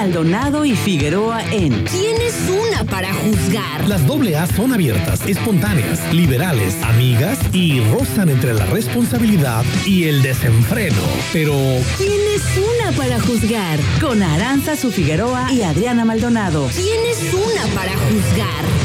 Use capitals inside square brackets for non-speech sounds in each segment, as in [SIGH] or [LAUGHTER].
Maldonado y Figueroa en ¿Quién es una para juzgar? Las doble A son abiertas, espontáneas, liberales, amigas y rozan entre la responsabilidad y el desenfreno. Pero ¿Quién es una para juzgar? con Aranza Su Figueroa y Adriana Maldonado. ¿Quién es una para juzgar?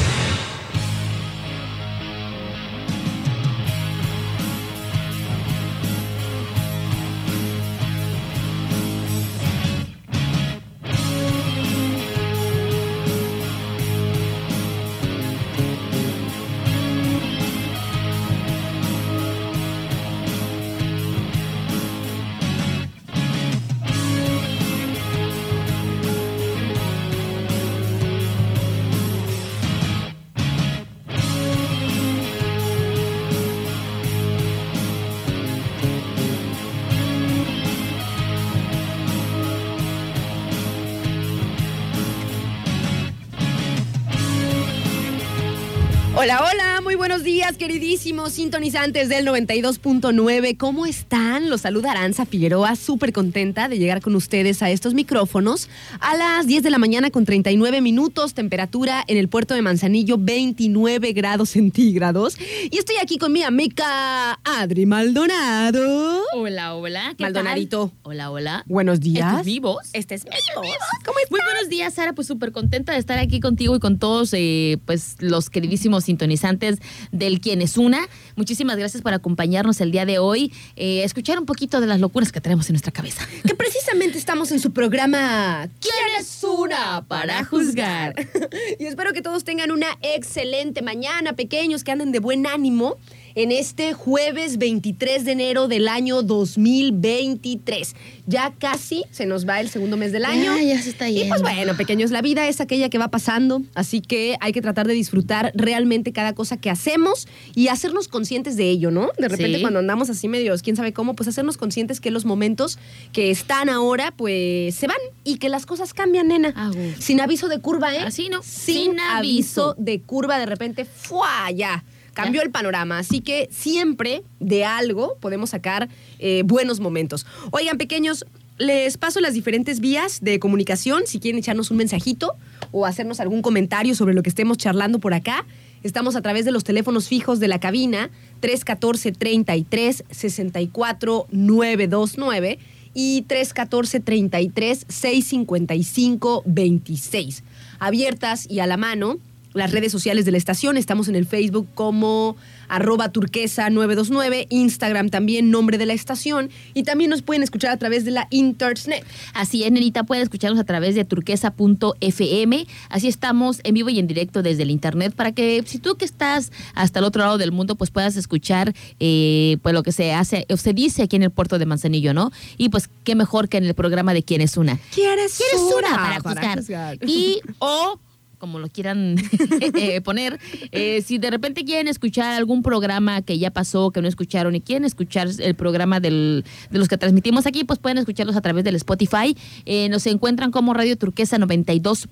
Buenos días, queridísimos sintonizantes del 92.9. ¿Cómo están? Los saluda Aranza Figueroa, súper contenta de llegar con ustedes a estos micrófonos a las 10 de la mañana con 39 minutos, temperatura en el puerto de Manzanillo 29 grados centígrados. Y estoy aquí con mi amiga Adri Maldonado. Hola, hola. ¿qué Maldonadito. tal? Hola, hola. Buenos días. ¿Estos vivos? Este es. ¿Cómo estás? Muy buenos días, Sara. Pues súper contenta de estar aquí contigo y con todos eh, pues los queridísimos sintonizantes del Quién es Una. Muchísimas gracias por acompañarnos el día de hoy. eh, escuchar un poquito de las locuras que tenemos en nuestra cabeza. Que precisamente estamos en su programa ¿Quién es una para juzgar? [LAUGHS] y espero que todos tengan una excelente mañana, pequeños, que anden de buen ánimo en este jueves 23 de enero del año 2023. Ya casi se nos va el segundo mes del año. Ya, ya se está Y pues yendo. bueno, pequeños, la vida es aquella que va pasando, así que hay que tratar de disfrutar realmente cada cosa que hacemos y hacernos conscientes de ello, ¿no? De repente Sí. cuando andamos así medios, quién sabe cómo, pues hacernos conscientes que los momentos que están ahora, pues se van y que las cosas cambian, nena. Ah. Sin aviso de curva, ¿eh? Así, ¿no? Sin, Sin aviso aviso. de curva, de repente, ¡fua! Ya. Cambió el panorama, así que siempre de algo podemos sacar eh, buenos momentos. Oigan, pequeños, les paso las diferentes vías de comunicación si quieren echarnos un mensajito o hacernos algún comentario sobre lo que estemos charlando por acá. Estamos a través de los teléfonos fijos de la cabina 314 33 64 929 y 314 33 655 26. Abiertas y a la mano las redes sociales de la estación. Estamos en el Facebook como arroba turquesa 929, Instagram también, nombre de la estación. Y también nos pueden escuchar a través de la Internet. Así es, Nenita, puede escucharnos a través de turquesa.fm. Así estamos en vivo y en directo desde el internet para que si tú que estás hasta el otro lado del mundo, pues puedas escuchar eh, pues lo que se hace o se dice aquí en el puerto de Manzanillo, ¿no? Y pues qué mejor que en el programa de quién es una. ¿Quieres, ¿Quieres una una para juzgar? Y [LAUGHS] o como lo quieran [LAUGHS] eh, poner, eh, si de repente quieren escuchar algún programa que ya pasó, que no escucharon y quieren escuchar el programa del- de los que transmitimos aquí, pues pueden escucharlos a través del Spotify. Eh, nos encuentran como Radio Turquesa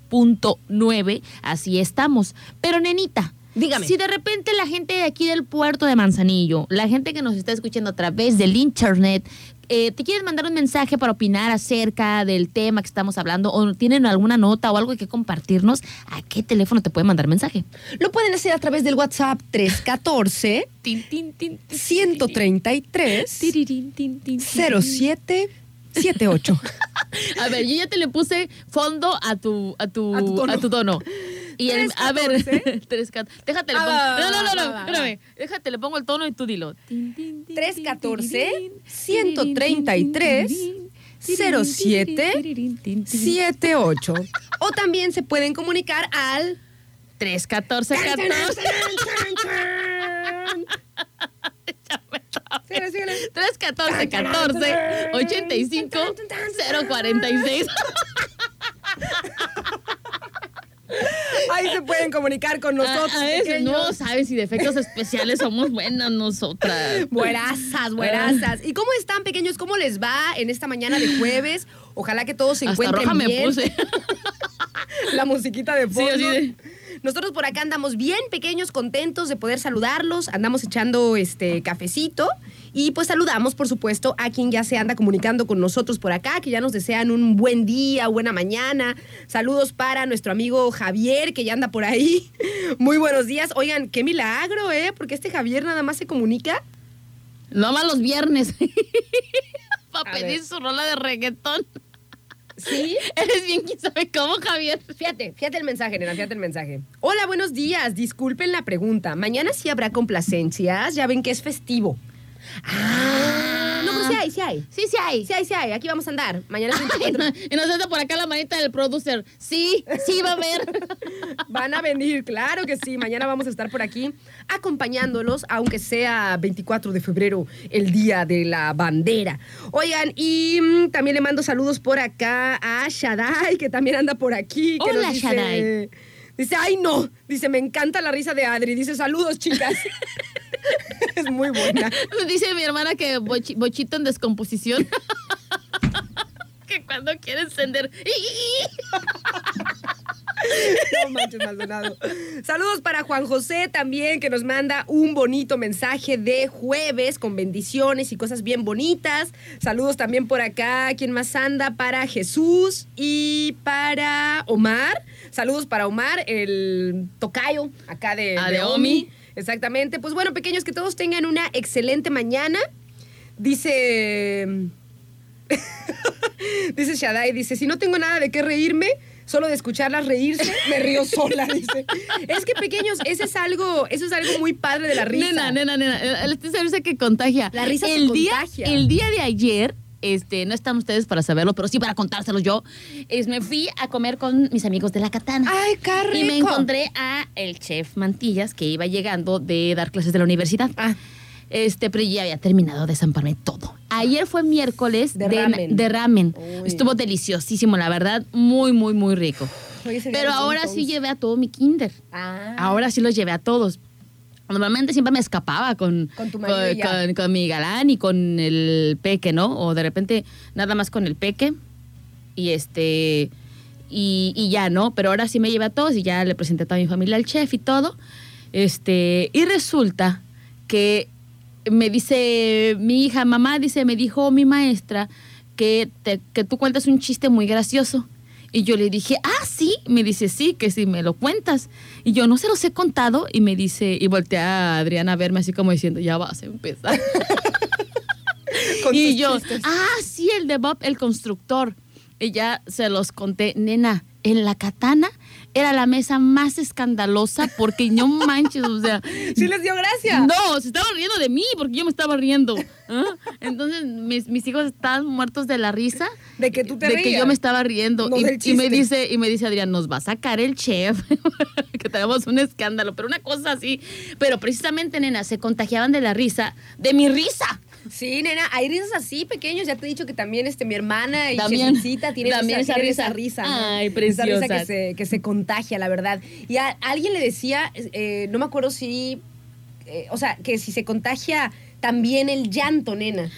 92.9, así estamos. Pero nenita, Dígame. si de repente la gente de aquí del puerto de Manzanillo, la gente que nos está escuchando a través del internet, eh, te quieren mandar un mensaje para opinar acerca del tema que estamos hablando o tienen alguna nota o algo que compartirnos, ¿a qué teléfono te pueden mandar mensaje? Lo pueden hacer a través del WhatsApp 314 [LAUGHS] Tin, tin, tin, tin, 133 tirirín, tin, tin, tin. 0778. [LAUGHS] A ver, yo ya te le puse fondo a tu a tu A tu tono. a tu tono. Y el- a ver, 314. [LAUGHS] tres, déjate le Ah, pongo. No, no, no, no, espérame. Déjate le pongo el tono y tú dilo. 314 133 0778. O también se pueden comunicar al 314 14 Síguele, síguele. 314 14 85 046 Ahí se pueden comunicar con nosotros. A, a veces pequeños. no saben si de efectos especiales somos buenas nosotras. Buenasas, buenasas. ¿Y cómo están, pequeños? ¿Cómo les va en esta mañana de jueves? Ojalá que todos se Hasta encuentren roja me bien. puse. [LAUGHS] La musiquita de Sí, fondo. así de- Nosotros por acá andamos bien pequeños, contentos de poder saludarlos. Andamos echando este cafecito Y pues saludamos, por supuesto, a quien ya se anda comunicando con nosotros por acá, que ya nos desean un buen día, buena mañana. Saludos para nuestro amigo Javier, que ya anda por ahí. [LAUGHS] Muy buenos días. Oigan, qué milagro, ¿eh? Porque este Javier nada más se comunica. No más los viernes. [LAUGHS] Para A pedir ver. su rola de reggaetón. Sí. [LAUGHS] Eres bien quién sabe cómo, Javier. Fíjate, fíjate el mensaje, nena, fíjate el mensaje. Hola, buenos días. Disculpen la pregunta. Mañana sí habrá complacencias. Ya ven que es festivo. Ah. No, pero sí hay, sí hay. Sí, sí hay. Sí hay, sí hay. Aquí vamos a andar. Mañana es [LAUGHS] Ay, 24. no, y nos hace por acá la manita del producer. Sí, sí va a haber. [LAUGHS] Van a venir, claro que sí. Mañana vamos a estar por aquí acompañándolos, aunque sea 24 de febrero, el día de la bandera. Oigan, y mm, también le mando saludos por acá a Shaddai, que también anda por aquí. que Hola, nos dice- Shaddai. Dice, ay no, dice, me encanta la risa de Adri. Dice, saludos, chicas. [LAUGHS] [LAUGHS] es muy buena. Dice mi hermana que bochi- bochito en descomposición. [LAUGHS] que cuando quiere encender. [LAUGHS] No manches, Maldonado. Saludos para Juan José también, que nos manda un bonito mensaje de jueves con bendiciones y cosas bien bonitas. Saludos también por acá. ¿Quién más anda? Para Jesús y para Omar. Saludos para Omar, el tocayo acá de, Ah, de de Omi. Exactamente. Pues bueno, pequeños, que todos tengan una excelente mañana. Dice. [LAUGHS] dice Shaddai, dice, si no tengo nada de qué reírme, solo de escucharlas reírse, me río [LAUGHS] sola, dice. Es que pequeños, ese es algo, eso es algo muy padre de la risa. Nena, nena, nena. Este risa que contagia. La risa se el día, contagia. El día de ayer, este, no están ustedes para saberlo, pero sí para contárselos yo, es, me fui a comer con mis amigos de la katana. Ay, qué Y me encontré a el chef Mantillas, que iba llegando de dar clases de la universidad. Ah. Este, pero ya había terminado de zamparme todo. Ayer fue miércoles De ramen. de ramen. Uy. Estuvo deliciosísimo, la verdad, muy, muy, muy rico. Pero ahora sí llevé a todo mi kinder. Ah. Ahora sí los llevé a todos. Normalmente siempre me escapaba con, Con tu con- con mi galán y con el peque, ¿no? O de repente nada más con el peque. Y este. Y, y ya, ¿no? Pero ahora sí me llevé a todos y ya le presenté a toda mi familia al chef y todo. Este. Y resulta que me dice mi hija, mamá, dice, me dijo mi maestra que, te- que tú cuentas un chiste muy gracioso. Y yo le dije, ah, sí. Me dice, sí, que si me lo cuentas. Y yo no se los he contado. Y me dice, y voltea a Adriana a verme así como diciendo, ya vas a empezar. [LAUGHS] Y yo, chistes. ah, sí, el de Bob, el constructor. Y ya se los conté, nena, en la katana era la mesa más escandalosa porque no manches, o sea. [LAUGHS] Sí les dio gracia. No, se estaban riendo de mí porque yo me estaba riendo. ¿ah? Entonces mis, mis hijos estaban muertos de la risa. De que tú te de que yo me estaba riendo. No y, y me dice, y me dice Adrián, nos va a sacar el chef, [LAUGHS] que tenemos un escándalo, pero una cosa así. Pero precisamente, nena, se contagiaban de la risa, de mi risa. Sí, nena, hay risas así pequeños. Ya te he dicho que también este, mi hermana y También. También esa, esa tienen risa. esa risa. ¿no? Ay, Esa risa que se, que se contagia, la verdad. Y a alguien le decía, eh, no me acuerdo si, eh, o sea, que si se contagia también el llanto, nena.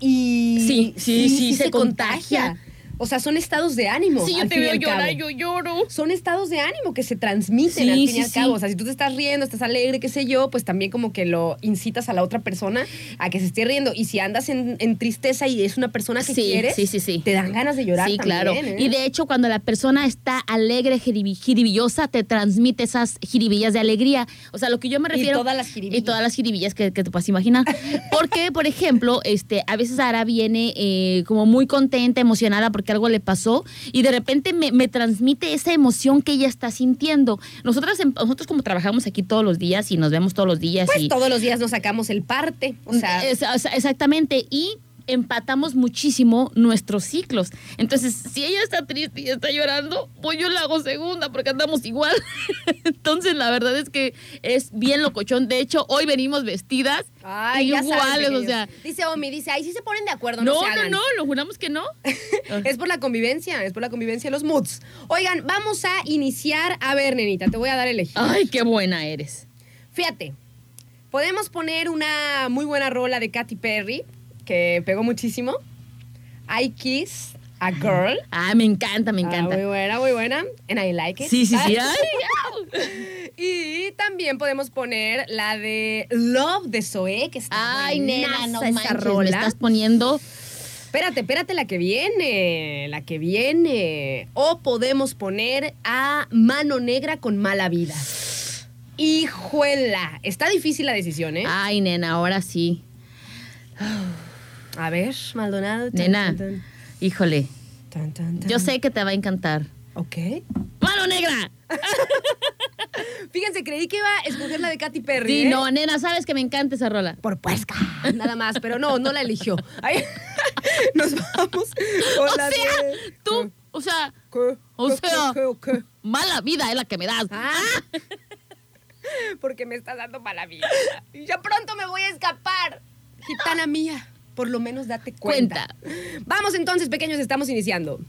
Y Sí, sí, sí, se contagia. O sea, son estados de ánimo. Si yo te y veo llorar, yo lloro. son estados de ánimo que se transmiten Sí, al fin sí, y al sí. cabo. O sea, si tú te estás riendo, estás alegre, qué sé yo, pues también como que lo incitas a la otra persona a que se esté riendo. Y si andas en, en tristeza y es una persona que Sí, quieres, sí, sí, sí. te dan ganas de llorar Sí, también, claro. ¿eh? Y de hecho, cuando la persona está alegre, jiribi- jiribillosa, te transmite esas jiribillas de alegría. O sea, lo que yo me Y refiero. todas las jiribillas. Y todas las jiribillas que, que te puedas imaginar. Porque, por ejemplo, este, a veces Sara viene eh, como muy contenta, emocionada porque algo le pasó y de repente me, me transmite esa emoción que ella está sintiendo. Nosotras, nosotros como trabajamos aquí todos los días y nos vemos todos los días Pues y todos los días nos sacamos el parte. O sea, es- o sea, exactamente. Y empatamos muchísimo nuestros ciclos. Entonces, si ella está triste y está llorando, pues yo la hago segunda porque andamos igual. [LAUGHS] Entonces, la verdad es que es bien locochón. De hecho, hoy venimos vestidas ay, iguales, o sea. Dice Omi, dice, ahí sí se ponen de acuerdo, no, No, se no, hagan. no, lo juramos que no. [LAUGHS] Es por la convivencia, es por la convivencia de los moods. Oigan, vamos a iniciar. A ver, nenita, te voy a dar el elegir. Ay, qué buena eres. Fíjate, podemos poner una muy buena rola de Katy Perry, que pegó muchísimo. I Kiss A girl. Ah, me encanta, me Ah, encanta. muy buena, muy buena. And I like it. sí, sí, sí. Ah. [LAUGHS] Ay, Y también podemos poner la de Love de Zoe, que está Ay, nena, no esa manches, me rola. estás poniendo... Espérate, espérate la que viene, la que viene. O podemos poner a Mano Negra con Mala Vida. Hijuela, está difícil la decisión, ¿eh? Ay, nena, ahora sí. A ver, Maldonado. tan, Nena, tan, tan, híjole, yo sé que te va a encantar. Ok. ¡Mano negra! [LAUGHS] Fíjense, creí que iba a escoger la de Katy Perry. Sí, ¿eh? no, nena, sabes que me encanta esa rola. Por puesca, nada más, pero no, no la eligió. Ay, [LAUGHS] nos vamos con O la sea, de... tú, o sea, ¿Qué? O ¿Qué, sea- qué, qué, qué? mala vida es la que me das. Ah, [LAUGHS] porque me está dando mala vida. Y ya pronto me voy a escapar. Gitana mía, por lo menos date cuenta. Vamos entonces, pequeños, estamos iniciando.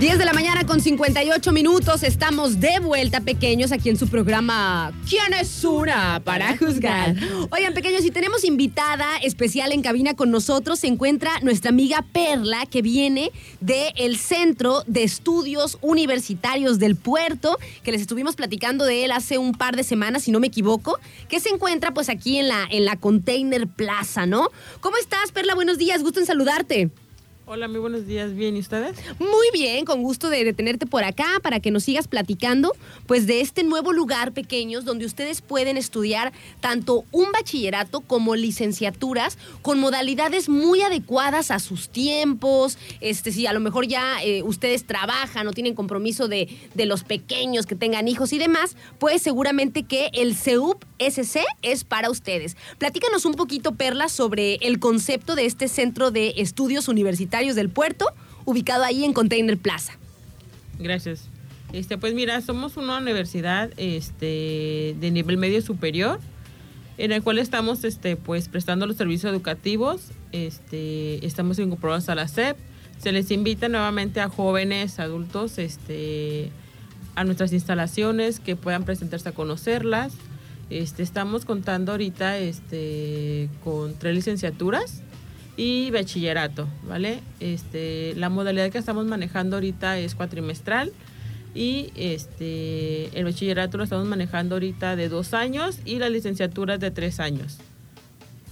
10 de la mañana con 58 minutos. Estamos de vuelta, pequeños, aquí en su programa ¿Quién es una para juzgar? Oigan, pequeños, si tenemos invitada especial en cabina con nosotros, se encuentra nuestra amiga Perla, que viene del Centro de Estudios Universitarios del Puerto, que les estuvimos platicando de él hace un par de semanas, si no me equivoco, que se encuentra pues aquí en la, en la Container Plaza, ¿no? ¿Cómo estás, Perla? Buenos días, gusto en saludarte. Hola, muy buenos días. Bien, ¿y ustedes? Muy bien, con gusto de, de tenerte por acá para que nos sigas platicando, pues de este nuevo lugar pequeños donde ustedes pueden estudiar tanto un bachillerato como licenciaturas con modalidades muy adecuadas a sus tiempos. Este, si a lo mejor ya eh, ustedes trabajan o tienen compromiso de, de los pequeños que tengan hijos y demás, pues seguramente que el CEUP SC es para ustedes. Platícanos un poquito, Perla, sobre el concepto de este centro de estudios universitarios del puerto, ubicado ahí en Container Plaza. Gracias. Este, pues mira, somos una universidad este, de nivel medio superior, en el cual estamos este, pues, prestando los servicios educativos, este, estamos incorporados a la SEP, se les invita nuevamente a jóvenes, adultos, este, a nuestras instalaciones, que puedan presentarse a conocerlas. Este, estamos contando ahorita este, con tres licenciaturas y bachillerato, ¿vale? Este, la modalidad que estamos manejando ahorita es cuatrimestral y este, el bachillerato lo estamos manejando ahorita de dos años y la licenciatura de tres años.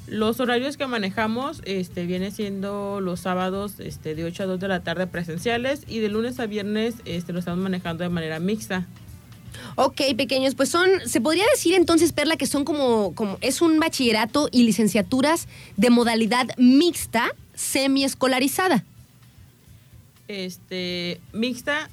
Los horarios que manejamos este, viene siendo los sábados este, de 8 a 2 de la tarde presenciales y de lunes a viernes este, lo estamos manejando de manera mixta. Ok, pequeños, pues son, se podría decir entonces, Perla, que son como, como es un bachillerato y licenciaturas de modalidad mixta, semiescolarizada. Este, mixta,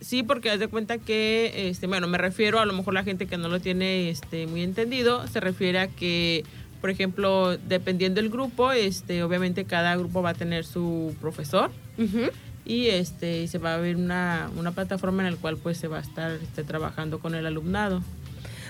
sí, porque haz de cuenta que, este, bueno, me refiero a lo mejor la gente que no lo tiene este, muy entendido, se refiere a que, por ejemplo, dependiendo del grupo, este, obviamente cada grupo va a tener su profesor Ujú. Y este, se va a ver una, una plataforma en la cual pues se va a estar este, trabajando con el alumnado.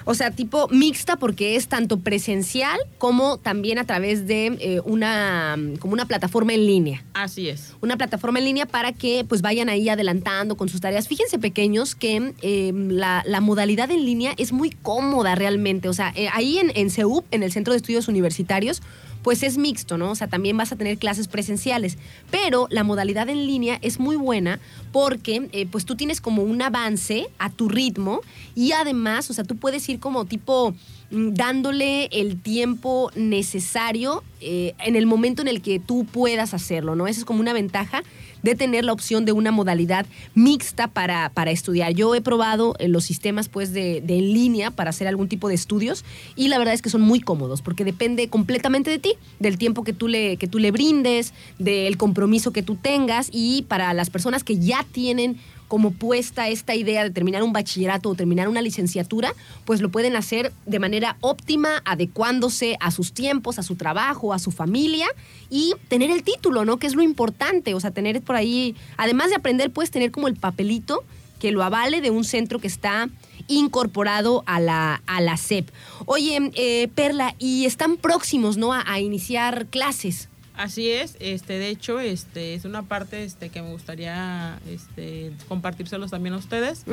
O sea, tipo mixta porque es tanto presencial como también a través de eh, una, como una plataforma en línea. Así es. una plataforma en línea para que pues vayan ahí adelantando con sus tareas. Fíjense pequeños que eh, la, la modalidad en línea es muy cómoda realmente. O sea, eh, ahí en, en CEUP, en el Centro de Estudios Universitarios, pues es mixto, ¿no? O sea, también vas a tener clases presenciales. Pero la modalidad en línea es muy buena porque eh, pues tú tienes como un avance a tu ritmo y además, o sea, tú puedes ir como tipo mm, dándole el tiempo necesario eh, en el momento en el que tú puedas hacerlo, ¿no? Esa es como una ventaja de tener la opción de una modalidad mixta para, para estudiar. Yo he probado eh, los sistemas pues de, en línea para hacer algún tipo de estudios y la verdad es que son muy cómodos porque depende completamente de ti, del tiempo que tú le, que tú le brindes, del compromiso que tú tengas y para las personas que ya tienen como puesta esta idea de terminar un bachillerato o terminar una licenciatura, pues lo pueden hacer de manera óptima, adecuándose a sus tiempos, a su trabajo, a su familia y tener el título, ¿no? Que es lo importante, o sea, tener por ahí, además de aprender, puedes tener como el papelito que lo avale de un centro que está incorporado a la, a la SEP. Oye, eh, Perla, y están próximos, ¿no? A iniciar clases. Así es, este, de hecho, este, es una parte este, que me gustaría este, compartírselos también a ustedes.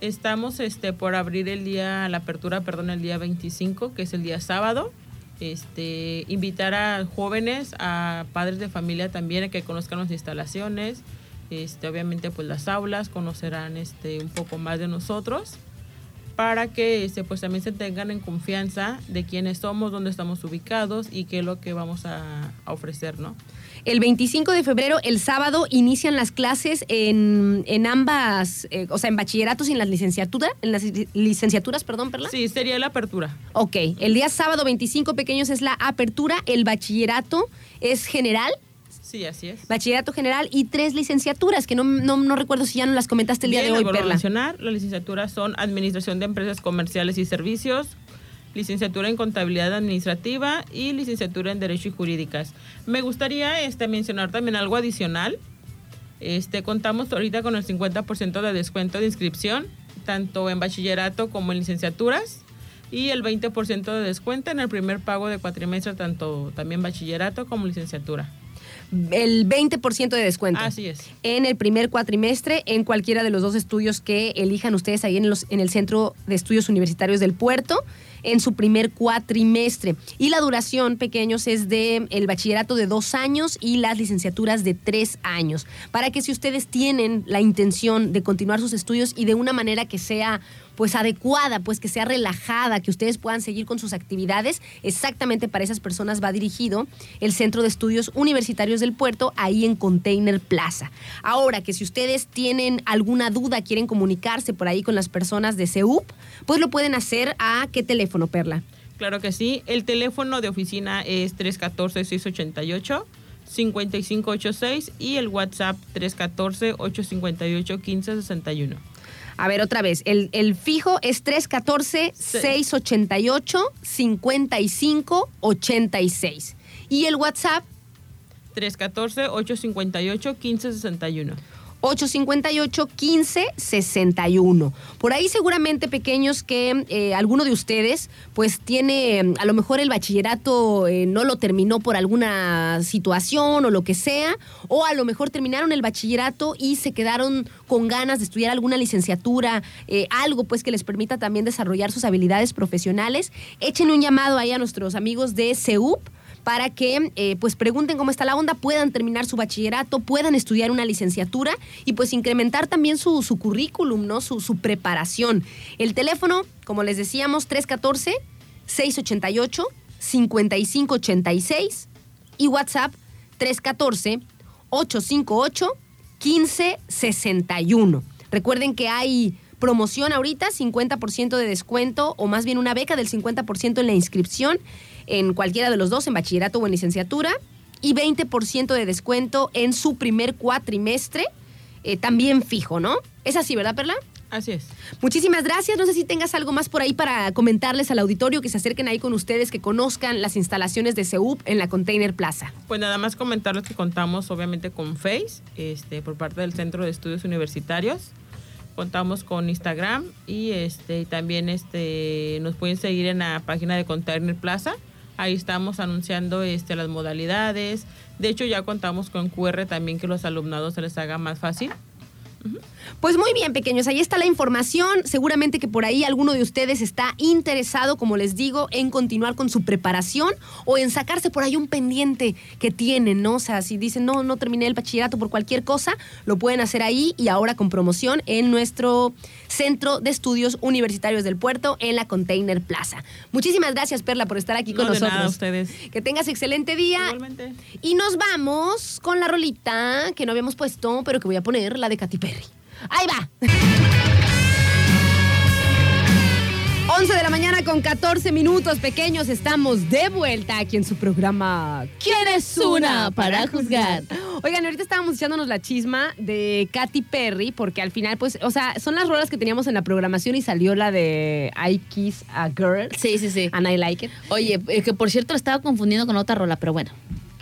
Estamos este, por abrir el día, la apertura, perdón, el día 25, que es el día sábado. Este, invitar a jóvenes, a padres de familia también a que conozcan las instalaciones. Este, obviamente, pues las aulas, conocerán este, un poco más de nosotros para que este, pues también se tengan en confianza de quiénes somos, dónde estamos ubicados y qué es lo que vamos a, a ofrecer, ¿no? El 25 de febrero, el sábado, inician las clases en, en ambas, eh, o sea, en bachilleratos y en las licenciaturas, en las li- licenciaturas, perdón, Perla. Sí, sería la apertura. Ok, el día sábado 25 pequeños es la apertura, el bachillerato es general, Sí, así es. bachillerato general y tres licenciaturas, que no, no, no recuerdo si ya no las comentaste el día Bien, de hoy, Perla. mencionar, las licenciaturas son Administración de Empresas Comerciales y Servicios, licenciatura en Contabilidad Administrativa y licenciatura en Derecho y Jurídicas. Me gustaría este, mencionar también algo adicional. Este, contamos ahorita con el 50% de descuento de inscripción, tanto en bachillerato como en licenciaturas, y el 20% de descuento en el primer pago de cuatrimestre, tanto también bachillerato como licenciatura. El 20% de descuento. Así es. en el primer cuatrimestre en cualquiera de los dos estudios que elijan ustedes ahí en, los, en el Centro de Estudios Universitarios del Puerto en su primer cuatrimestre. Y la duración, pequeños, es de el bachillerato de dos años y las licenciaturas de tres años. Para que si ustedes tienen la intención de continuar sus estudios y de una manera que sea pues adecuada, pues que sea relajada, que ustedes puedan seguir con sus actividades. Exactamente para esas personas va dirigido el Centro de Estudios Universitarios del Puerto, ahí en Container Plaza. Ahora que si ustedes tienen alguna duda, quieren comunicarse por ahí con las personas de CEUP, pues lo pueden hacer a qué teléfono, Perla. Claro que sí. El teléfono de oficina es 314-688-5586 y el WhatsApp 314-858-1561. A ver, otra vez, el, el fijo es 314-688-5586. Y el WhatsApp 314-858-1561. 858-1561. Por ahí seguramente pequeños que eh, alguno de ustedes pues tiene mm, a lo mejor el bachillerato eh, no lo terminó por alguna situación o lo que sea, o a lo mejor terminaron el bachillerato y se quedaron con ganas de estudiar alguna licenciatura, eh, algo pues que les permita también desarrollar sus habilidades profesionales. Echen un llamado ahí a nuestros amigos de CEUP para que eh, pues pregunten cómo está la onda, puedan terminar su bachillerato, puedan estudiar una licenciatura y pues incrementar también su, su currículum, ¿no? Su, su preparación. El teléfono, como les decíamos, 314-688-5586 y WhatsApp 314-858-1561. Recuerden que hay promoción ahorita, 50% de descuento o más bien una beca del 50% en la inscripción en cualquiera de los dos, en bachillerato o en licenciatura, y 20% de descuento en su primer cuatrimestre, eh, también fijo, ¿no? Es así, ¿verdad, Perla? Así es. Muchísimas gracias. No sé si tengas algo más por ahí para comentarles al auditorio, que se acerquen ahí con ustedes, que conozcan las instalaciones de CEUP en la Container Plaza. Pues nada más comentarles que contamos obviamente con Face, este, por parte del Centro de Estudios Universitarios. Contamos con Instagram y este también este nos pueden seguir en la página de Container Plaza. Ahí estamos anunciando este las modalidades. De hecho ya contamos con QR también que los alumnados se les haga más fácil. Pues muy bien, pequeños, ahí está la información. Seguramente que por ahí alguno de ustedes está interesado, como les digo, en continuar con su preparación o en sacarse por ahí un pendiente que tienen, ¿no? O sea, si dicen, no, no terminé el bachillerato por cualquier cosa, lo pueden hacer ahí y ahora con promoción en nuestro Centro de Estudios Universitarios del Puerto en la Container Plaza. Muchísimas gracias, Perla, por estar aquí con de nosotros. nada, a ustedes. Que tengas excelente día. Igualmente. Y nos vamos con la rolita que no habíamos puesto, pero que voy a poner, la de Katy Perry. Ahí va. 11 de la mañana con 14 minutos pequeños. Estamos de vuelta aquí en su programa ¿Quién es una para juzgar? Oigan, ahorita estábamos echándonos la chisma de Katy Perry, porque al final, pues, o sea, son las rolas que teníamos en la programación y salió la de I Kiss a Girl. Sí, sí, sí. And I Like It. Oye, eh, que por cierto lo estaba confundiendo con otra rola, pero bueno.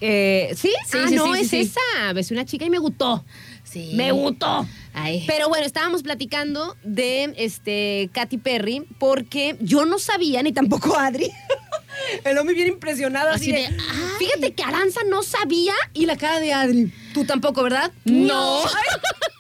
Eh, ¿Sí? Sí, ah, sí, no, sí, es esa. Ves una chica y me gustó. Sí. Me gustó. Ay. Pero bueno, estábamos platicando de este Katy Perry porque yo no sabía, ni tampoco [LAUGHS] Adri. El hombre bien impresionado así, Así de. Fíjate que Aranza no sabía y la cara de Adri. Tú tampoco, ¿verdad? No. No [LAUGHS]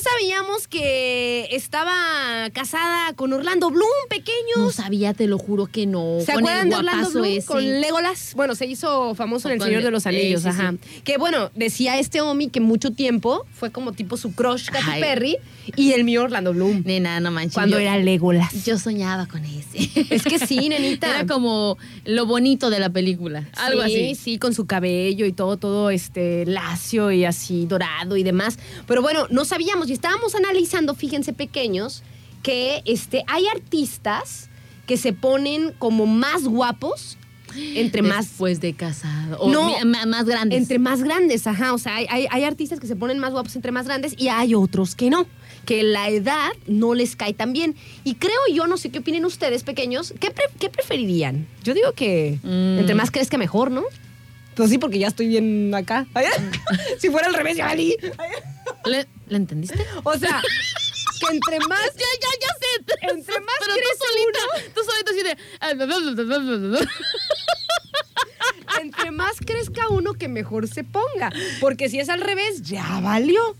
sabíamos que estaba casada con Orlando Bloom, pequeños. No sabía, te lo juro que no. ¿Se con acuerdan el de Orlando Bloom ese. con Legolas? Bueno, se hizo famoso en El Señor de los eh, Anillos, ajá. Que bueno, decía este Omi que mucho tiempo fue como tipo su crush Katy. Perry y el mío Orlando Bloom. Nena, no manches. Cuando yo- era Legolas. Yo soñaba con ese. Es que sí, nenita. Era como lo bonito de la película. Algo sí, así. Sí, con su cabello y todo, todo este lacio y así dorado y demás. Pero bueno, no sabíamos y estábamos analizando, fíjense pequeños, que este, hay artistas que se ponen como más guapos entre más Después de casado. O No, más grandes. Entre más grandes, ajá. O sea, hay, hay- hay artistas que se ponen más guapos entre más grandes y hay otros que no. Que la edad no les cae tan bien. Y creo yo, no sé qué opinen ustedes, pequeños, ¿qué, pre- qué preferirían? Yo digo que Mm. entre más crezca mejor, ¿no? Pues sí, porque ya estoy bien acá. [LAUGHS] si fuera al revés, ya valí. ¿Le, ¿le entendiste? O sea, que entre más. Ya, ya, ya sé. Entre más Pero crece tú solita, tú solita así de... entre más crezca uno, que mejor se ponga. Porque si es al revés, ya valió.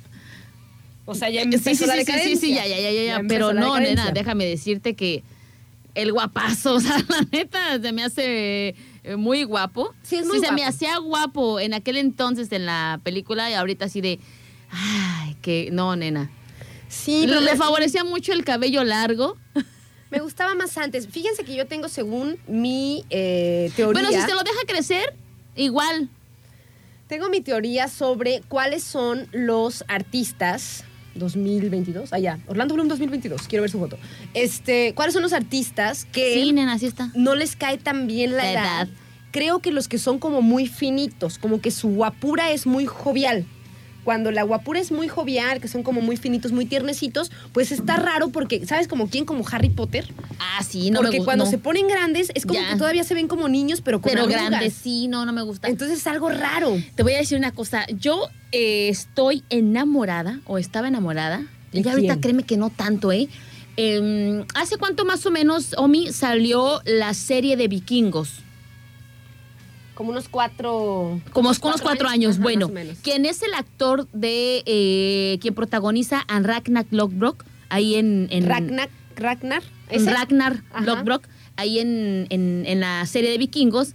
O sea, ya empezó Sí, sí, la sí, sí, ya, ya, ya, ya, Pero no, decadencia. nena, déjame decirte que el guapazo, [LAUGHS] o sea, la neta, se me hace eh, muy guapo. Sí, es muy se me guapo. hacía guapo en aquel entonces en la película y ahorita así de, ay, que no, nena. Sí, pero le me- favorecía mucho el cabello largo. Me gustaba más antes. Fíjense que yo tengo, según mi eh, teoría, Bueno, si se lo deja crecer, igual. tengo mi teoría sobre cuáles son los artistas 2022. Allá, Orlando Bloom 2022. Quiero ver su foto. Este, ¿cuáles son los artistas que Sí, nena, así está. no les cae tan bien la, La edad? edad. Creo que los que son como muy finitos, como que su guapura es muy jovial. Cuando la guapura es muy jovial, que son como muy finitos, muy tiernecitos, pues está raro porque, ¿sabes como quién? Como Harry Potter. Ah, sí, no porque me gusta. cuando no. se ponen grandes es como Ya. que todavía se ven como niños, pero con Pero arrugas. grande, sí, no, no me gusta. Entonces es algo raro. Te voy a decir una cosa. Yo eh, estoy enamorada, o estaba enamorada. ¿De Ya ahorita quién? créeme que no tanto, ¿eh? Em, ¿Hace cuánto más o menos, Omi, salió la serie de vikingos? Como unos cuatro. Como con unos cuatro años. Ajá, bueno, más o menos. ¿quién es el actor de eh, quien protagoniza a Ragnar Lothbrok ahí en, en Ragnar. Ragnar. ¿ese? Ragnar Ajá. Lothbrok ahí en, en- en la serie de vikingos.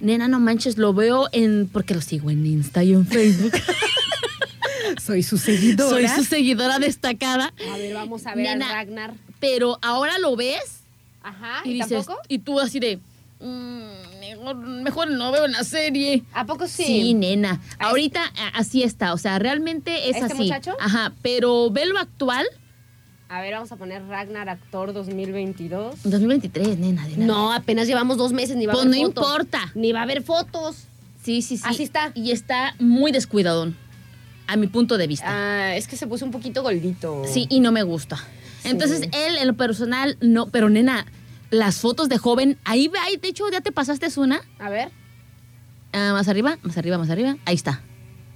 Nena, no manches, lo veo en. porque lo sigo en Insta y en Facebook. [LAUGHS] Soy su seguidora. Soy su seguidora destacada. A ver, vamos a ver Nena. a Ragnar. Pero ahora lo ves Ajá. y ¿Y, dices. tampoco? Y tú así de. "Mm, mejor, mejor no veo en la serie. ¿A poco sí? Sí, nena. Ahorita así está. O sea, realmente es ¿Este así. muchacho? Ajá. Pero ve lo actual. A ver, vamos a poner Ragnar, actor 2022. 2023, nena. de nada. No, apenas llevamos dos meses, ni va a Pues haber no fotos. importa. Ni va a haber fotos. Sí, sí, sí. Así está. Y está muy descuidadón. A mi punto de vista. Ah, es que se puso un poquito gordito. Sí, y no me gusta. Sí. Entonces, él, en lo personal, no. Pero, nena, las fotos de joven, ahí, ve, ahí, de hecho, ya te pasaste una. A ver, Ah, más arriba, más arriba, más arriba. Ahí está.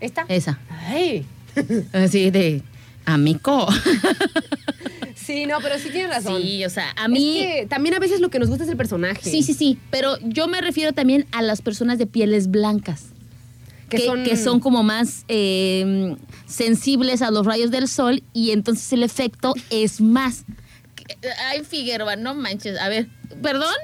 ¿esta? Esa. Ay. [LAUGHS] Así de. Amico. [LAUGHS] Sí, no, pero sí tienes razón. Sí, o sea, a Es mí. que también a veces lo que nos gusta es el personaje. Sí, sí, sí. Pero yo me refiero también a las personas de pieles blancas. Que Que, son- que son como más eh, sensibles a los rayos del sol y entonces el efecto es más. Que- Ay, Figueroa, no manches. A ver, ¿perdón?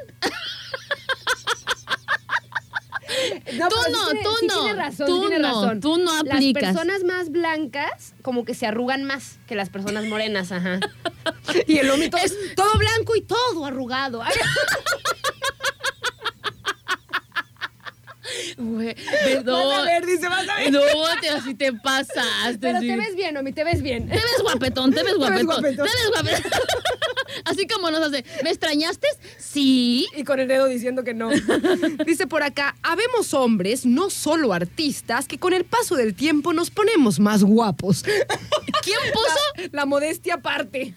No, Tú no, sí tú sí no, tiene razón, tú tiene no, razón. tú no aplicas. Las personas más blancas como que se arrugan más que las personas morenas, ajá. y el hombre todo, todo blanco y todo arrugado. [LAUGHS] Güey, Vas a ver, dice, vas a ver. No, te, así te pasaste. Pero sí. te ves bien, Omi, te ves bien. Te ves guapetón, te ves [LAUGHS] guapetón. guapetón. Te ves guapetón. [LAUGHS] Así como nos hace. ¿Me extrañaste? Sí. Y con el dedo diciendo que no. [LAUGHS] Dice por acá, habemos hombres, no solo artistas, que con el paso del tiempo nos ponemos más guapos. ¿Quién puso? La, la modestia aparte.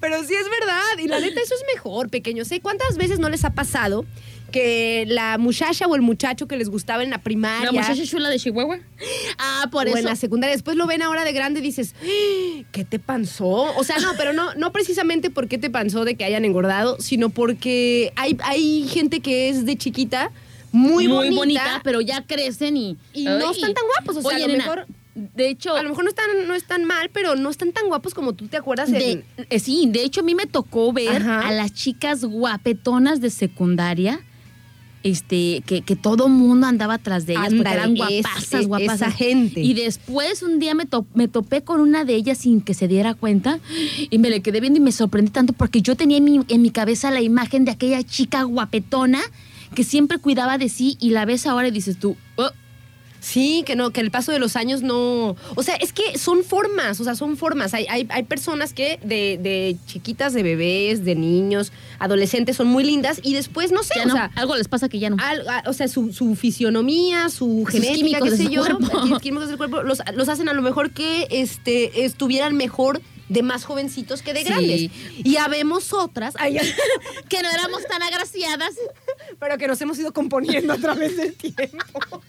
Pero sí es verdad, y la neta eso es mejor, pequeños. ¿eh? ¿Cuántas veces no les ha pasado que la muchacha o el muchacho que les gustaba en la primaria ¿La muchacha chula de Chihuahua? Ah, por o eso. en la secundaria, después lo ven ahora de grande y dices, "¡Ah! ¿qué te panzó? O sea, no, pero no, no precisamente por qué te panzó de que hayan engordado, sino porque hay, hay gente que es de chiquita muy, bonita, bonita, pero ya crecen y. Y no están tan guapos, o sea, Oye, a lo nena, mejor- De hecho. A lo mejor no están, no están mal, pero no están tan guapos como tú te acuerdas. de- en- eh, sí, de hecho a mí me tocó ver Ajá. a las chicas guapetonas de secundaria. Este, que, que todo mundo andaba atrás de ellas porque eran guapasas, es- guapasas. esa gente. Y después un día me, to- me topé con una de ellas sin que se diera cuenta y me le quedé viendo y me sorprendí tanto porque yo tenía en mi, en mi cabeza la imagen de aquella chica guapetona que siempre cuidaba de sí y la ves ahora y dices tú, "Oh, Sí, que no, que el paso de los años no. O sea, es que son formas, o sea, son formas. Hay, hay, hay personas que de, de chiquitas, de bebés, de niños, adolescentes, son muy lindas y después, no sé, ya o no, sea. algo les pasa que ya no. al- a- o sea, su, su fisionomía, su genética, qué sé yo, los [LAUGHS] químicos del cuerpo, los, los hacen a lo mejor que este, estuvieran mejor de más jovencitos que de Sí. grandes. Y habemos otras, ay, [LAUGHS] que no éramos tan agraciadas. pero que nos hemos ido componiendo a través del tiempo.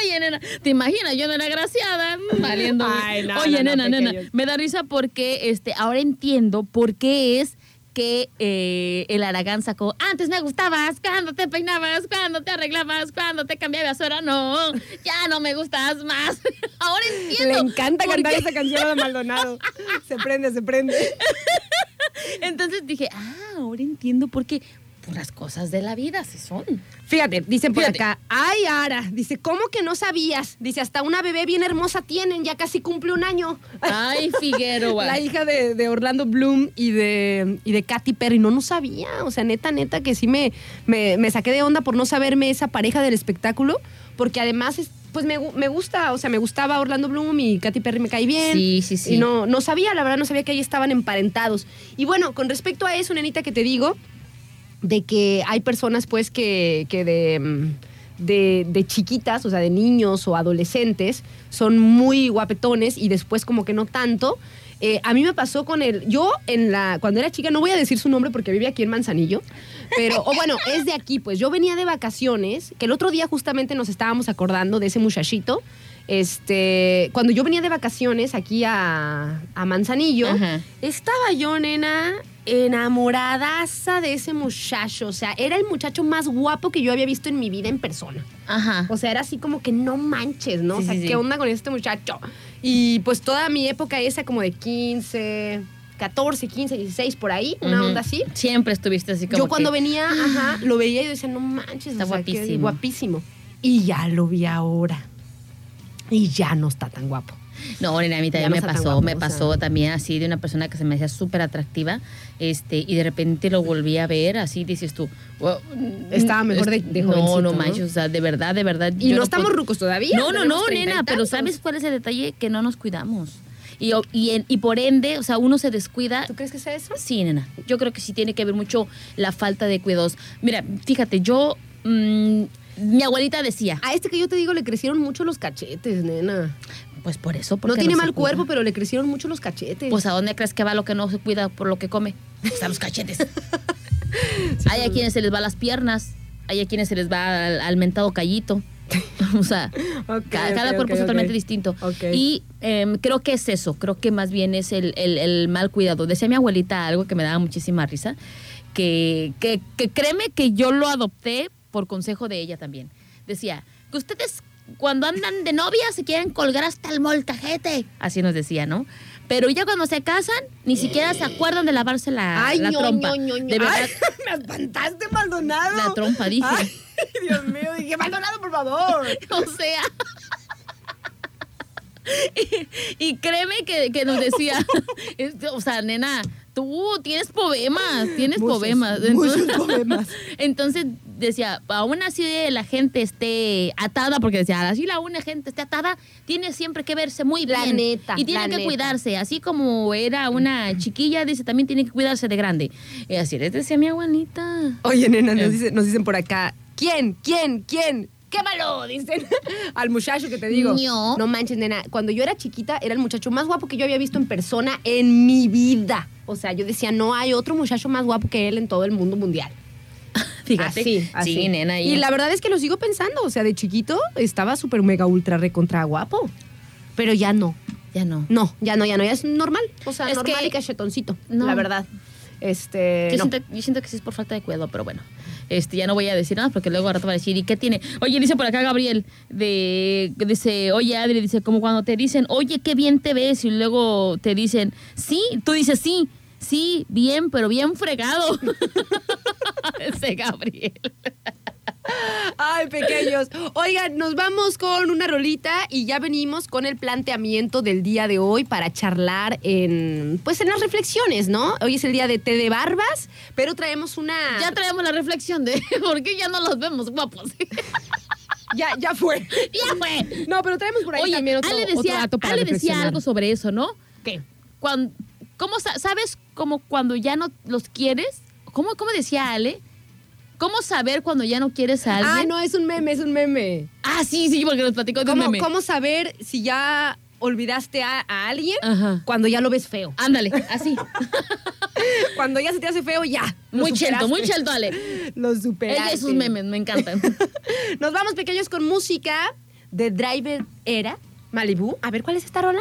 Oye, nena, ¿te imaginas? Yo no era graciada, mm, valiendo. Ay, no, Oye, no, no, nena, nena, me da risa porque este, ahora entiendo por qué es que eh, el Aragán sacó, antes me gustabas, cuando te peinabas, cuando te arreglabas, cuando te cambiabas, ahora no, ya no me gustas más. [LAUGHS] ahora Le entiendo. encanta por cantar qué. esa canción a Maldonado. Se prende, se prende. [LAUGHS] Entonces dije, ah, ahora entiendo por qué. Las cosas de la vida, así son. Fíjate, dicen por Fíjate. acá, ay Ara, dice, ¿cómo que no sabías? Dice, hasta una bebé bien hermosa tienen, ya casi cumple un año. Ay, Figueroa. [LAUGHS] La hija de, de Orlando Bloom y de, y de Katy Perry, no, no sabía. O sea, neta, neta, que sí me, me, me saqué de onda por no saberme esa pareja del espectáculo, porque además, es- pues me, me gusta, o sea, me gustaba Orlando Bloom y Katy Perry me cae bien. Sí, sí, sí. Y no, no sabía, la verdad, no sabía que ahí estaban emparentados. Y bueno, con respecto a eso, nenita, que te digo, de que hay personas pues que, que de, mm, de, de chiquitas, o sea, de niños o adolescentes, son muy guapetones y después como que no tanto. Eh, a mí me pasó con el, yo en la, cuando era chica, no voy a decir su nombre porque vive aquí en Manzanillo, pero, o bueno, [LAUGHS] es de aquí, pues yo venía de vacaciones, que el otro día justamente nos estábamos acordando de ese muchachito. Este, cuando yo venía de vacaciones aquí a, a Manzanillo, Ajá. estaba yo, nena, enamoradaza de ese muchacho. O sea, era el muchacho más guapo que yo había visto en mi vida en persona. Ajá. O sea, era así como que no manches, ¿no? Sí, o sea, sí, sí. ¿qué onda con este muchacho? Y pues toda mi época esa como de 15, 14, 15, 16, por ahí, una onda así. Siempre estuviste así como Yo cuando que- venía, ajá, lo veía y yo decía, no manches, Está o sea, qué guapísimo. guapísimo. Y ya lo vi ahora. Y ya no está tan guapo. [LAUGHS] No, nena, a mí también me pasó, me pasó también así de una persona que se me hacía súper atractiva, este, y de repente lo volví a ver, así dices tú, "Wow, Estaba mejor de- de No, no ¿no? manches, o sea, de verdad, de verdad. Y yo no estamos rucos todavía. No, no, no, nena, pero. ¿sabes cuál es el detalle? Que no nos cuidamos. Y, y, en- y por ende, o sea, uno se descuida. ¿Tú crees que sea eso? Sí, nena. Yo creo que sí tiene que ver mucho la falta de cuidados. Mira, fíjate, yo. mm, mi abuelita decía, A este que yo te digo le crecieron mucho los cachetes, nena. Pues por eso. No porque tiene se mal cuerpo, pero le crecieron mucho los cachetes. Pues a dónde crees que va lo que no se cuida por lo que come? Pues a los cachetes. [LAUGHS] hay a quienes se les va las piernas, hay a quienes se les va al, al mentado callito. [LAUGHS] o sea, Ok, ca- ok, cada cuerpo ok, es totalmente distinto. Y em, creo que es eso, creo que más bien es el, el- el mal cuidado. Decía mi abuelita algo que me daba muchísima risa, que, que, que créeme que yo lo adopté por consejo de ella también. Decía, que ustedes cuando andan de novia se quieren colgar hasta el molcajete. Así nos decía, ¿no? Pero ya cuando se casan, ni siquiera se acuerdan de lavarse la, Ay, la ño, trompa. ño, ño, ño. De verdad, Ay, [LAUGHS] me espantaste, Maldonado. La trompa, dije. Ay, Dios mío, dije, Maldonado, por favor. [LAUGHS] o sea. [LAUGHS] y, y créeme que, que nos decía, este, o sea, nena, tú tienes problemas, tienes Muchos, problemas. muchos [LAUGHS] [LAUGHS] problemas. entonces decía, aún así la gente esté atada, porque decía, así la una gente esté atada, tiene siempre que verse muy La bien. neta, y tiene la que neta. cuidarse, así como era una chiquilla, dice, también tiene que cuidarse de grande. Y así les decía mi abuelita. Oye, nena, nos, Eh. dice- nos dicen por acá, ¿quién? ¿Quién? ¿Quién? ¡Quémalo! Dicen [LAUGHS] al muchacho que te digo. Ño. No manches, nena. Cuando yo era chiquita, era el muchacho más guapo que yo había visto en persona en mi vida. O sea, yo decía, no hay otro muchacho más guapo que él en todo el mundo mundial. [LAUGHS] Fíjate. Así, así. Sí, nena. Y la verdad es que lo sigo pensando. O sea, de chiquito estaba súper mega ultra recontra guapo. Pero ya no. Ya no. No, ya no, ya no. Ya es normal. O sea, Es normal que- y cachetoncito. No. La verdad. Este, Yo, no. siento, yo siento que sí es por falta de cuidado, pero bueno. Este, ya no voy a decir nada porque luego al rato va a decir, ¿y qué tiene? Oye, dice por acá Gabriel, de, dice, oye Adri, dice, como cuando te dicen, oye, qué bien te ves, y luego te dicen, sí, tú dices, sí, sí, bien, pero bien fregado. [LAUGHS] Ese Gabriel. Ay, pequeños. Oigan, nos vamos con una rolita y ya venimos con el planteamiento del día de hoy para charlar en, pues en las reflexiones, ¿no? Hoy es el día de té de barbas, pero traemos una. Ya traemos la reflexión de [LAUGHS] por qué ya no los vemos guapos. ya, ya fue. ya fue. No, pero traemos por ahí Oye, también otro, Ale otro decía, dato para Ale decía algo sobre eso, ¿no? ¿Qué? Cuando, ¿Cómo sa- sabes como cuando ya no los quieres? ¿Cómo, cómo decía Ale? ¿Cómo saber cuando ya no quieres a alguien? Ah, no, es un meme, es un meme. Ah, sí, sí, porque nos platicó de un ¿Cómo, meme. cómo saber si ya olvidaste a, a alguien Ajá. cuando ya lo ves feo? Ándale, así. [LAUGHS] Cuando ya se te hace feo, ya. muy chelto, muy chelto, Ale. [LAUGHS] Lo superaste. Ella y sus memes, me encantan. [LAUGHS] Nos vamos pequeños con música de Driver Era, Malibu. A ver, ¿cuál es esta rola?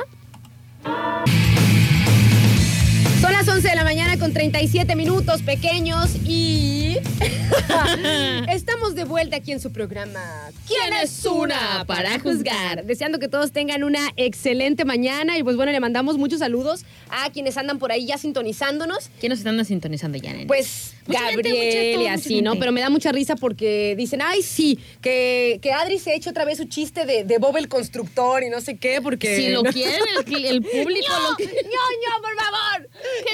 Las 11 de la mañana con 37 minutos pequeños y [LAUGHS] estamos de vuelta aquí en su programa. ¿Quién es una para juzgar? Deseando que todos tengan una excelente mañana y pues bueno, le mandamos muchos saludos a quienes andan por ahí ya sintonizándonos. ¿Quién nos están sintonizando ya, nene? Pues Mucha gente, Gabriel mucha- y así, ¿no? gente. Pero me da mucha risa porque dicen, ay, sí, que, que Adri se ha hecho otra vez su chiste de, de Bob el constructor y no sé qué, porque... si lo [LAUGHS] quieren, el, el público ¡No! lo. ¡No, no, por favor!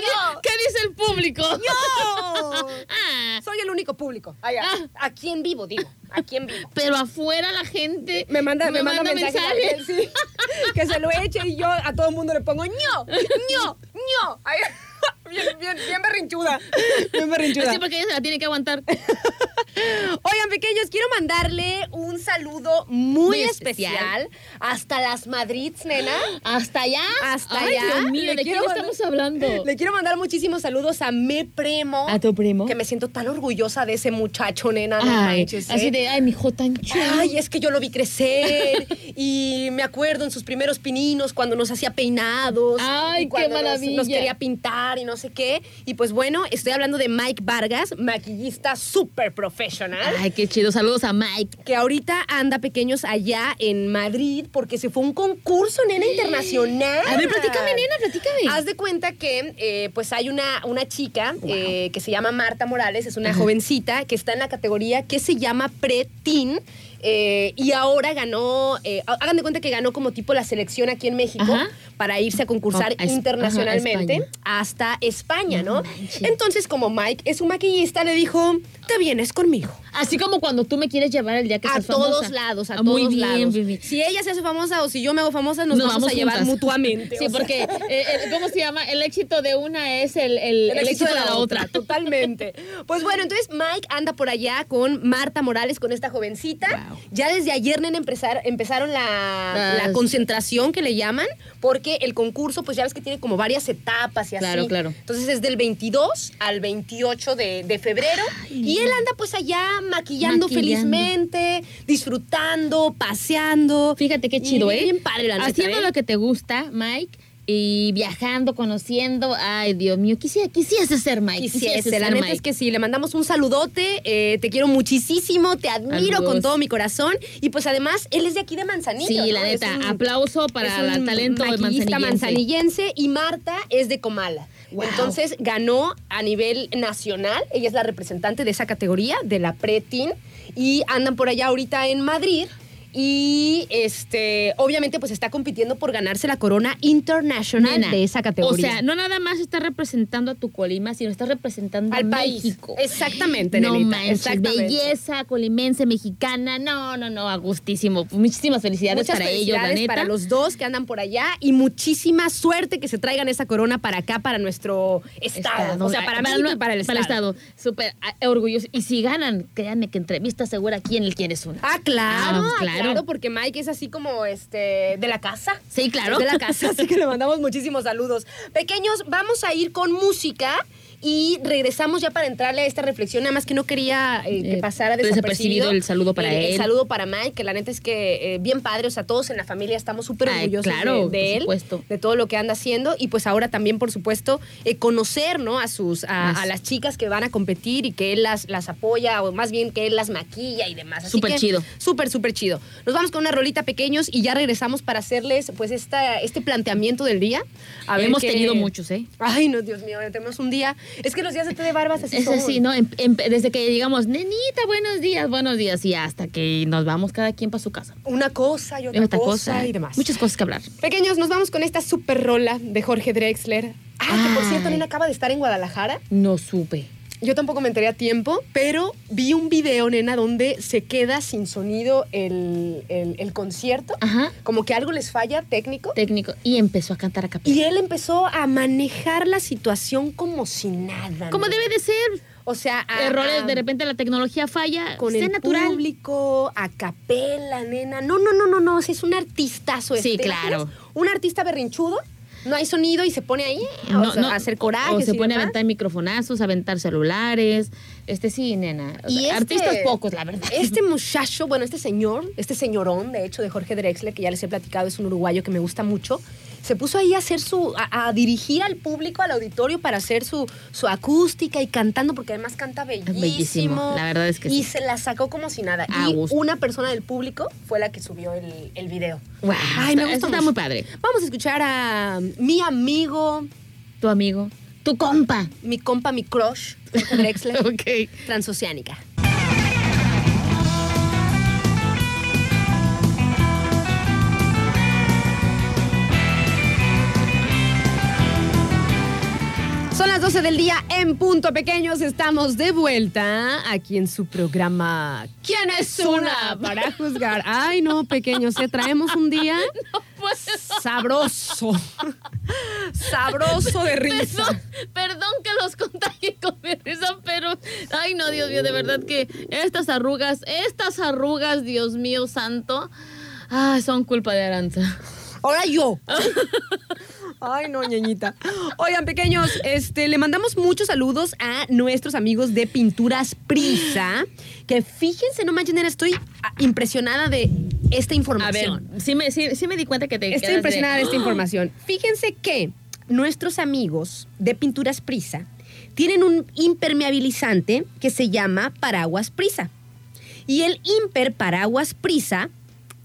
¿Qué, ¡No! ¿Qué dice el público? ¡No! [LAUGHS] Ah, Soy el único público. Ay, Ah. Aquí en vivo, digo. Aquí en vivo. pero afuera la gente Me manda, me manda, mensaje, Gabriel, sí, [LAUGHS] que se lo eche y yo a todo el mundo le pongo ño, ño, ño. [LAUGHS] Bien, bien, bien berrinchuda. Bien berrinchuda. Sí, porque ella se la tiene que aguantar. Oigan, pequeños, quiero mandarle un saludo muy, Muy especial. especial. hasta las Madrids, nena. ¿Hasta allá? Hasta Ay, allá. Dios mío, Le ¿de quién mandar- estamos hablando? Le quiero mandar muchísimos saludos a mi primo. ¿A tu primo? Que me siento tan orgullosa de ese muchacho, nena. no Ay, manches, ¿eh? así de, ay, mi hijo tan chulo. Ay, es que yo lo vi crecer y me acuerdo en sus primeros pininos cuando nos hacía peinados. Ay, y qué nos- maravilla. Nos, quería pintar y no sé qué. Y pues bueno, estoy hablando de Mike Vargas, maquillista súper profesional. Ay, qué chido. Saludos a Mike. que ahorita anda pequeños allá en Madrid porque se fue un concurso, nena, internacional. A ver, platícame, nena, platícame. Haz de cuenta que eh, pues hay una, una chica eh, que se llama Marta Morales, es una jovencita que está en la categoría que se llama pre-teen. Eh, y ahora ganó, eh, hagan de cuenta que ganó como tipo la selección aquí en México Ajá. para irse a concursar Oh, internacionalmente ajá, hasta España, ¿no? Entonces, como Mike es un maquillista, le dijo, te vienes conmigo. Así como cuando tú me quieres llevar el día que A seas todos famosa. lados, a Ah, todos muy bien, lados. bien. Si ella se hace famosa o si yo me hago famosa, nos, vamos, a llevar juntas. mutuamente. Sí, porque, eh, eh, ¿cómo se llama? El éxito de una es el, el, el, el éxito de la, otra. otra. Totalmente. Pues bueno, entonces Mike anda por allá con Marta Morales, con esta jovencita. Wow. Ya desde ayer, nena, empezar, empezaron la, concentración que le llaman, porque el concurso, pues ya ves que tiene como varias etapas y así. Claro, claro. Entonces es del 22 al 28 de, de febrero. y él anda pues allá maquillando, Maquillando. felizmente, disfrutando, paseando. Fíjate qué Y chido, ¿eh? Bien padre la neta, Haciendo ¿eh? lo que te gusta, Mike, y viajando, conociendo. Ay, Dios mío, quisiera, quisiese ser Mike. Quisiese, ser la neta Mike. es que sí, le mandamos un saludote, eh, te quiero muchísimo, te admiro con todo mi corazón y pues además él es de aquí de Manzanillo. Sí, ¿no? la neta, un- aplauso para el talento manzanillense. manzanillense y Marta es de Comala. Entonces ganó a nivel nacional, ella es la representante de esa categoría, de la pre-teen, y andan por allá ahorita en Madrid. Y este, obviamente, pues está compitiendo por ganarse la corona internacional Nena, de esa categoría. O sea, no nada más estás representando a tu Colima, sino estás representando al a país. México. Exactamente, No nenita, manches, exactamente. belleza colimense, mexicana. No, no, no, a gustísimo. Muchísimas felicidades Muchas para ellos, la neta. para los dos que andan por allá y muchísima suerte que se traigan esa corona para acá, para nuestro estado. O sea, para, México y para el estado. Súper ah, orgulloso. Y si ganan, créanme que entrevista segura quién quieres una. Ah, claro, Ah, pues, ah, claro. Claro. porque Mike es así como este de la casa. Sí, claro. De la casa, así que le [LAUGHS] mandamos muchísimos saludos. Pequeños, vamos a ir con música Y regresamos ya para entrarle a esta reflexión, nada más que no quería eh, que Eh, pasara desapercibido desapercibido. el saludo para El él. saludo para Mike, que la neta es que eh, bien padre, o sea, todos en la familia estamos súper Ay, orgullosos claro, de, de él, supuesto. de todo lo que anda haciendo. Y pues ahora también, por supuesto, eh, conocer ¿no? a, sus, a, As- a las chicas que van a competir y que él las, las apoya, o más bien que él las maquilla y demás. Súper chido. Súper, súper chido. Nos vamos con una rolita pequeños y ya regresamos para hacerles pues esta, este planteamiento del día. A Hemos tenido muchos, ¿eh? Ay, no, Dios mío, tenemos un día. Es que los días de té de barbas así Es son. así, ¿no? Em- em- desde que digamos, nenita, buenos días, buenos días, y hasta que nos vamos cada quien para su casa. Una cosa y otra, Otra cosa, cosa, y demás. Muchas cosas que hablar. Pequeños, nos vamos con esta super rola de Jorge Drexler. Ah, que por cierto, Nena acaba de estar en Guadalajara. No supe. Yo tampoco me enteré a tiempo, pero vi un video, nena, donde se queda sin sonido el, el- el concierto. Ajá. Como que algo les falla técnico. Técnico. Y empezó a cantar a capela. Y él empezó a manejar la situación como si nada. Como debe de ser. O sea, a- Errores, de repente la tecnología falla. con el natural. público, a capela, nena. No, no, no, no, no. es un artistazo. Sí, este. claro. Un artista berrinchudo. No hay sonido y se pone ahí No, o sea, no, a hacer coraje. O se pone a aventar microfonazos, a aventar celulares. Este sí, nena. O Y este- Artistas pocos, la verdad. Este muchacho, bueno, este señor, este señorón, de hecho, de Jorge Drexler, que ya les he platicado, es un uruguayo que me gusta mucho, se puso ahí a hacer su, a, a dirigir al público, al auditorio, para hacer su, su acústica y cantando, porque además canta bellísimo. Bellísimo, la verdad es que Y sí. se la sacó como si nada. A y gusto. una persona del público fue la que subió el, el video. Wow, Ay, me gusta está muy padre. Vamos a escuchar a mi amigo, Tu amigo. Tu compa. mi compa, mi crush, [LAUGHS] Drexler, ok. transoceánica. 12 del día en punto pequeños. Estamos de vuelta aquí en su programa ¿Quién es una para juzgar? Ay, no, pequeños, ¿eh? traemos un día [LAUGHS] sabroso. [LAUGHS] Sabroso de risa. Perdón, perdón que los contagie con mi risa, pero. Ay, no, Dios mío, de verdad que estas arrugas, estas arrugas, Dios mío santo, ay, son culpa de Aranza. Ahora yo. [LAUGHS] Ay, no, ñeñita. Oigan, pequeños, este, le mandamos muchos saludos a nuestros amigos de Pinturas Prisa. Que fíjense, no manchen, estoy ah, impresionada de esta A ver, información. sí me, sí, sí me di cuenta que te Estoy quedas de- impresionada de esta información. Fíjense que nuestros amigos de Pinturas Prisa tienen un impermeabilizante que se llama Paraguas Prisa. Y el Imper Paraguas Prisa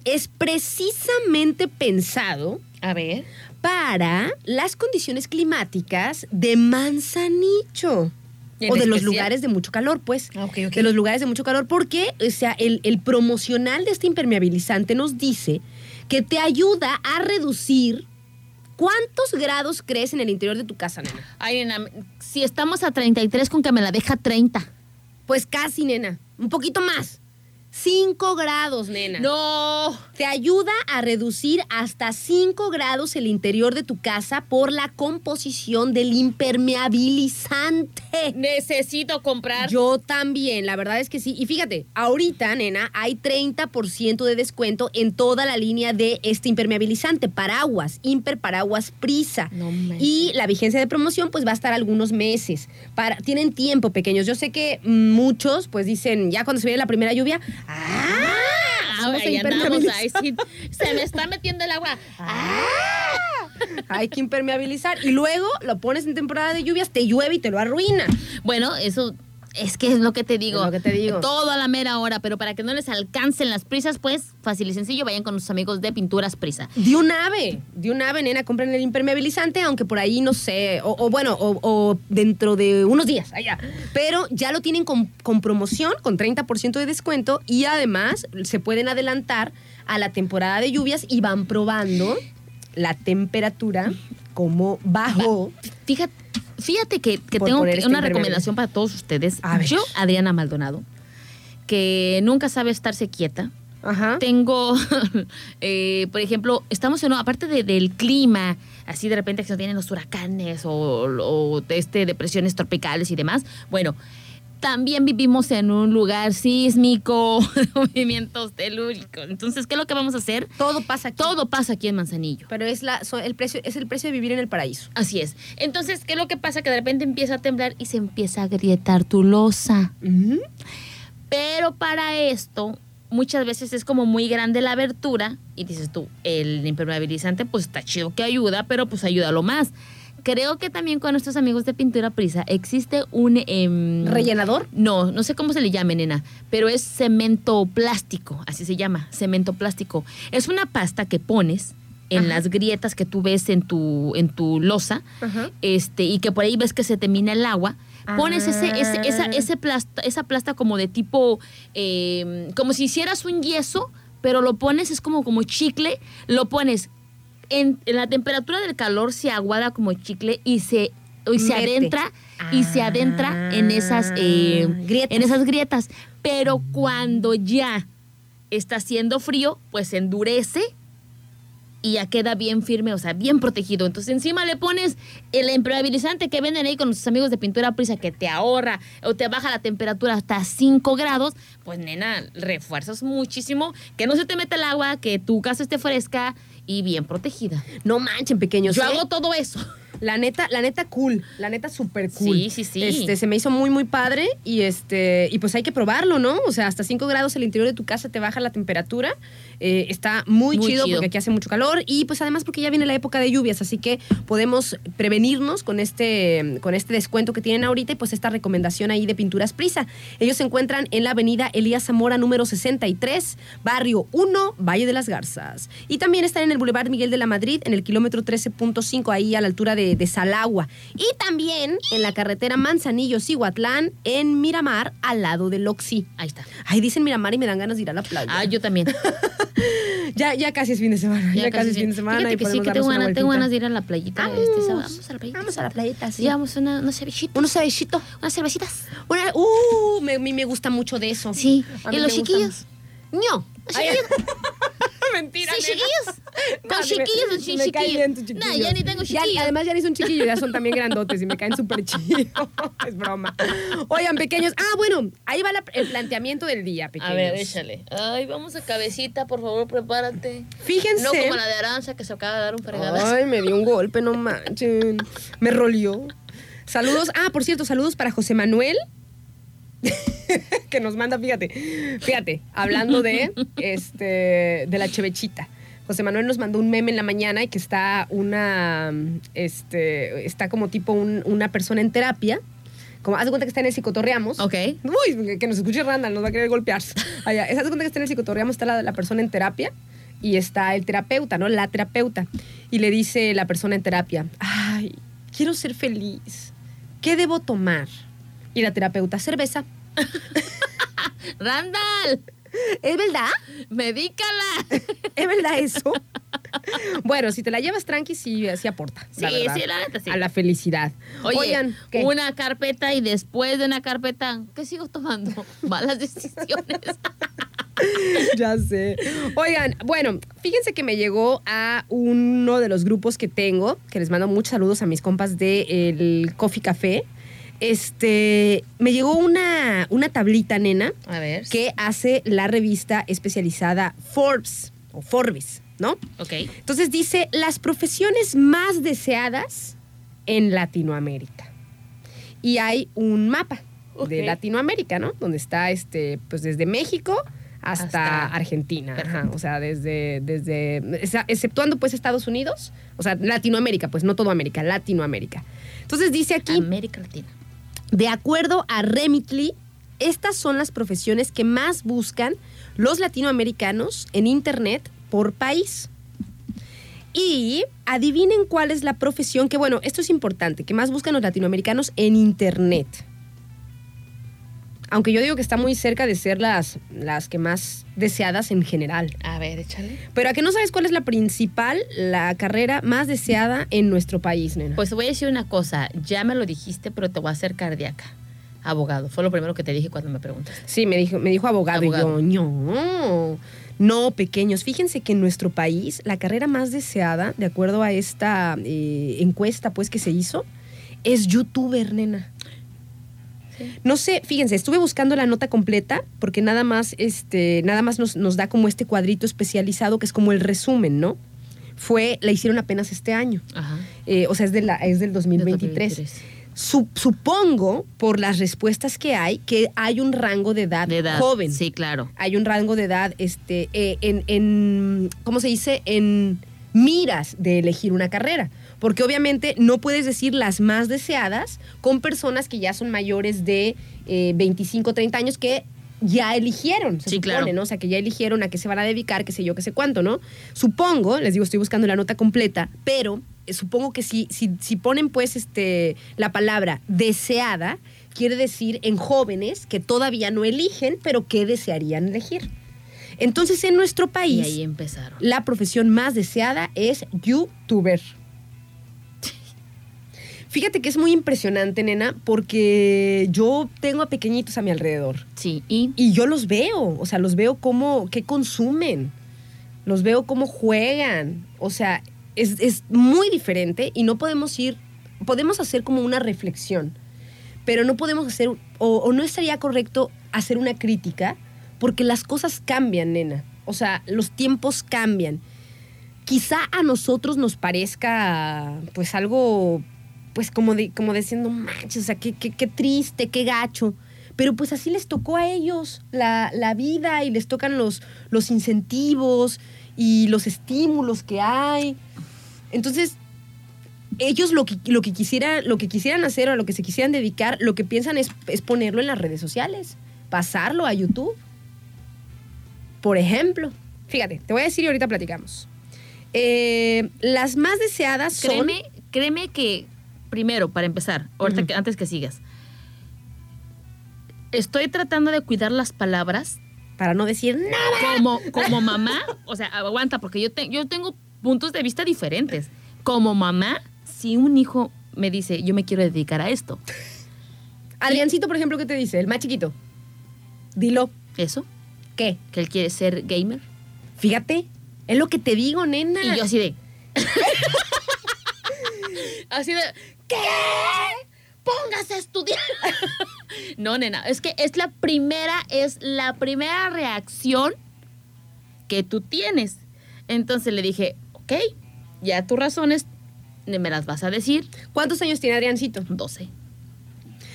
es precisamente pensado A ver. Para las condiciones climáticas de Manzanicho. ¿En O de los lugares de mucho calor, pues. Ah, ok, ok. De los lugares de mucho calor, porque, o sea, el, el promocional de este impermeabilizante nos dice que te ayuda a reducir. ¿Cuántos grados crees en el interior de tu casa, nena? Ay, nena, si estamos a 33 con que me la deja 30. Pues casi, nena. Un poquito más. 5 grados, nena. No. Te ayuda a reducir hasta 5 grados el interior de tu casa por la composición del impermeabilizante. Necesito comprar. Yo también, la verdad es que sí. Y fíjate, ahorita, nena, hay 30% de descuento en toda la línea de este impermeabilizante, paraguas, imper paraguas prisa. No manches. y la vigencia de promoción pues va a estar algunos meses. Para, tienen tiempo pequeños. Yo sé que muchos pues dicen, ya cuando se viene la primera lluvia, ¡ah! Ah, Vamos a ahí andamos, impermeabilizar. ahí sí. Se me está metiendo el agua. Ah. Hay que impermeabilizar. Y luego lo pones en temporada de lluvias, te llueve y te lo arruina. Bueno, eso es que es lo que te digo. Es lo que te digo. Todo a la mera hora, pero para que no les alcancen las prisas, pues fácil y sencillo, vayan con sus amigos de Pinturas Prisa. De un ave, de un ave, nena, compren el impermeabilizante, aunque por ahí no sé, o, o bueno, o, o dentro de unos días, allá. Pero ya lo tienen con, con promoción, con 30% de descuento, y además se pueden adelantar a la temporada de lluvias y van probando la temperatura, como bajó. Fíjate, fíjate que, que tengo que- este una recomendación para todos ustedes. A. Yo, Adriana Maldonado, que nunca sabe estarse quieta. Ajá. Tengo, [LAUGHS] eh, por ejemplo, estamos en, aparte de- del clima, así de repente que se vienen los huracanes o, o este, depresiones tropicales y demás. Bueno, también vivimos en un lugar sísmico, [LAUGHS] movimientos telúricos. Entonces, ¿qué es lo que vamos a hacer? Todo pasa aquí. Todo pasa aquí en Manzanillo. Pero es, la, so- el precio, es el precio de vivir en el paraíso. Así es. Entonces, ¿qué es lo que pasa? Que de repente empieza a temblar y se empieza a agrietar tu losa. Pero para esto, muchas veces es como muy grande la abertura y dices tú, el impermeabilizante pues está chido que ayuda, pero pues ayúdalo más. Creo que también con nuestros amigos de Pintura Prisa existe un... em, ¿Rellenador? No, no sé cómo se le llame, nena, pero es cemento plástico, así se llama, cemento plástico. Es una pasta que pones en Ajá. las grietas que tú ves en tu, en tu losa, Ajá. este, y que por ahí ves que se termina el agua. Pones ese, ese, esa, Ah. ese plasta, esa plasta como de tipo, eh, como si hicieras un yeso, pero lo pones, es como, como chicle, lo pones en, en la temperatura del calor, se aguada como chicle y se, y se Mete. adentra, y se adentra en esas, eh, Ah, grietas. en esas grietas. Pero cuando ya está haciendo frío, pues se endurece y ya queda bien firme, o sea, bien protegido. Entonces encima le pones el impermeabilizante que venden ahí con nuestros amigos de pintura prisa que te ahorra o te baja la temperatura hasta 5 grados, pues nena, refuerzas muchísimo, que no se te meta el agua, que tu casa esté fresca y bien protegida. No manchen, pequeños. Yo ¿eh? hago todo eso. La neta, la neta cool, la neta super cool. Sí, sí, sí. Este, se me hizo muy, muy padre y este, y pues hay que probarlo, ¿no? O sea, hasta 5 grados el interior de tu casa te baja la temperatura. Eh, está muy, Muy chido, chido. porque aquí hace mucho calor y pues además porque ya viene la época de lluvias, así que podemos prevenirnos con este, con este descuento que tienen ahorita y pues esta recomendación ahí de Pinturas Prisa. Ellos se encuentran en la avenida Elías Zamora número 63, barrio 1, Valle de las Garzas. Y también están en el Boulevard Miguel de la Madrid, en el kilómetro 13.5, ahí a la altura de, de Salagua. Y también en la carretera Manzanillo-Cihuatlán, en Miramar, al lado del Oxy. Ahí está. Ay, dicen Miramar y me dan ganas de ir a la playa. Ah, yo también. [LAUGHS] Ya, ya casi es fin de semana. Ya, casi es fin de semana. Fíjate y que sí, podemos que tengo ganas, tengo vueltita. ganas de ir a la playita. Vamos. este sábado. Vamos a la playita. Vamos a la playita, sí. Llevamos una, unos. Unos cervecitos. Unas cervecitas. Una, uh, me, me, me gusta mucho de eso. Sí. A mí ¿Y los chiquillos? No. [LAUGHS] Mentira. Sí, chiquillos. Con chiquillos, sí sin chiquillos. No, ya ni tengo Ya, chiquillos. además ya ni son chiquillos, ya son también grandotes y me caen súper chidos. [LAUGHS] es broma. Oigan, pequeños. Ah, bueno, ahí va la- el planteamiento del día, pequeños. A ver, échale. Ay, vamos a cabecita, por favor, prepárate. Fíjense. No como la de Aranza que se acaba de dar un fregadazo. Ay, me dio un golpe, no manchen. Me rolió. Saludos. Ah, por cierto, saludos para José Manuel. [LAUGHS] que nos manda, fíjate, fíjate, hablando de este de la chevechita. José Manuel nos mandó un meme en la mañana y que está una este está como tipo un- una persona en terapia. Como haz de cuenta que está en el psicotorreamos. Ok. Uy, que nos escuche Randall, nos va a querer golpear. Allá, haz de cuenta que está en el psicotorreamos, está la, la persona en terapia y está el terapeuta, ¿no? La terapeuta. Y le dice la persona en terapia, ay, quiero ser feliz. ¿Qué debo tomar? Y la terapeuta, cerveza. [LAUGHS] ¡Randall! ¿Es verdad? ¡Medícala! ¿Es verdad eso? bueno, si te la llevas tranqui, sí, sí aporta. la Sí, verdad, sí, la neta sí. A la felicidad. Oye, Oigan, ¿qué? una carpeta y después de una carpeta, ¿qué sigo tomando? [LAUGHS] Malas decisiones. [LAUGHS] ya sé. Oigan, bueno, fíjense que me llegó a uno de los grupos que tengo, que les mando muchos saludos a mis compas del Coffee Café. Este, me llegó una, una tablita, nena, A ver. que hace la revista especializada Forbes, o Forbes, ¿no? Ok. Entonces dice las profesiones más deseadas en Latinoamérica. Y hay un mapa de Ok. Latinoamérica, ¿no? Donde está este, pues desde México hasta, Hasta- Argentina. ajá. Perfecto. O sea, desde, desde, esa- exceptuando pues Estados Unidos, o sea, Latinoamérica, pues no todo América, Latinoamérica. Entonces dice aquí, América Latina. De acuerdo a Remitly, estas son las profesiones que más buscan los latinoamericanos en Internet por país. Y adivinen cuál es la profesión que, bueno, esto es importante, que más buscan los latinoamericanos en Internet. Aunque yo digo que está muy cerca de ser las, las que más deseadas en general. A ver, échale. Pero a que no sabes cuál es la principal, la carrera más deseada en nuestro país, nena. Pues te voy a decir una cosa. Ya me lo dijiste, pero te voy a hacer cardíaca. Abogado. Fue lo primero que te dije cuando me preguntaste. Sí, me dijo, me dijo abogado, Abogado. y yo, no. No, pequeños. Fíjense que en nuestro país la carrera más deseada, de acuerdo a esta eh, encuesta pues que se hizo, es youtuber, nena. No sé, fíjense, estuve buscando la nota completa porque nada más, este, nada más nos, nos da como este cuadrito especializado que es como el resumen, ¿no? Fue, la hicieron apenas este año. Ajá. Eh, o sea, es, de la, es del 2023. 2023. Su- supongo, por las respuestas que hay, que hay un rango de edad, De edad. joven. Sí, claro. Hay un rango de edad, este, eh, en, en, ¿cómo se dice? En miras de elegir una carrera. Porque obviamente no puedes decir las más deseadas con personas que ya son mayores de eh, 25, 30 años que ya eligieron, se Sí, supone, claro. ¿no? O sea, que ya eligieron a qué se van a dedicar, qué sé yo, qué sé cuánto, ¿no? Supongo, les digo, estoy buscando la nota completa, pero eh, supongo que si, si, si ponen pues este, la palabra deseada, quiere decir en jóvenes que todavía no eligen, pero que desearían elegir. Entonces, en nuestro Y país, ahí empezaron. la profesión más deseada es youtuber. Fíjate que es muy impresionante, nena, porque yo tengo a pequeñitos a mi alrededor. Sí, y Y yo los veo, o sea, los veo cómo, qué consumen, los veo cómo juegan, o sea, es, es muy diferente y no podemos ir, podemos hacer como una reflexión, pero no podemos hacer, o, o no estaría correcto hacer una crítica, porque las cosas cambian, nena, o sea, los tiempos cambian. Quizá a nosotros nos parezca, pues, algo, pues, como, como diciendo, manches, o sea, qué, qué, qué triste, qué gacho. Pero pues así les tocó a ellos la, la vida y les tocan los, los incentivos y los estímulos que hay. Entonces, ellos lo que, lo que, quisiera, lo que quisieran hacer o a lo que se quisieran dedicar, lo que piensan es, es ponerlo en las redes sociales, pasarlo a YouTube. Por ejemplo, fíjate, te voy a decir y ahorita platicamos. Eh, las más deseadas son... créeme, créeme que, primero, para empezar, ahorita que, antes que sigas, estoy tratando de cuidar las palabras Para no decir nada. como, como mamá. O sea, aguanta, porque yo, te- yo tengo puntos de vista diferentes. Como mamá, si un hijo me dice, yo me quiero dedicar a esto, Adriancito, por ejemplo, ¿qué te dice? El más chiquito. Dilo. eso, ¿Qué? que él quiere ser gamer, Fíjate, es lo que te digo, nena. y yo así de... [LAUGHS] [LAUGHS] así de... ¿Qué? Póngase a estudiar. [LAUGHS] no, nena, es que es la primera, es la primera reacción que tú tienes. Entonces le dije, ok, ya tus razones me las vas a decir. ¿Cuántos años tiene Adriancito? 12.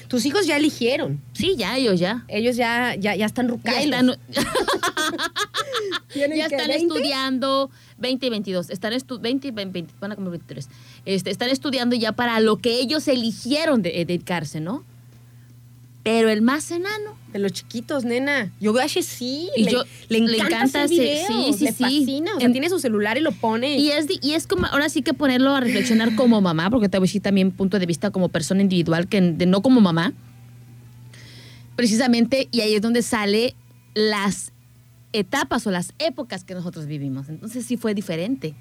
Tus hijos ya eligieron. Sí, ya, ellos ya. Ellos ya, ya, ya están Ya rucailos. están, [LAUGHS] ¿Tienen ya están 20? estudiando 20 y 22. Están estu 20 y 20, van a cumplir 23. Este, están estudiando ya para lo que ellos eligieron de, eh, dedicarse, ¿no? Pero el más enano. De los chiquitos, nena. Yo veo a sí. Y le, yo- le le encanta, encanta hacer hacer- videos. sí, sí, le sí. fascina. O sea, En- tiene su celular y lo pone. Y es, y es como, ahora sí que ponerlo a reflexionar como mamá, porque te voy a decir también punto de vista como persona individual, que de no como mamá. Precisamente, y ahí es donde sale las etapas o las épocas que nosotros vivimos. Entonces sí fue diferente.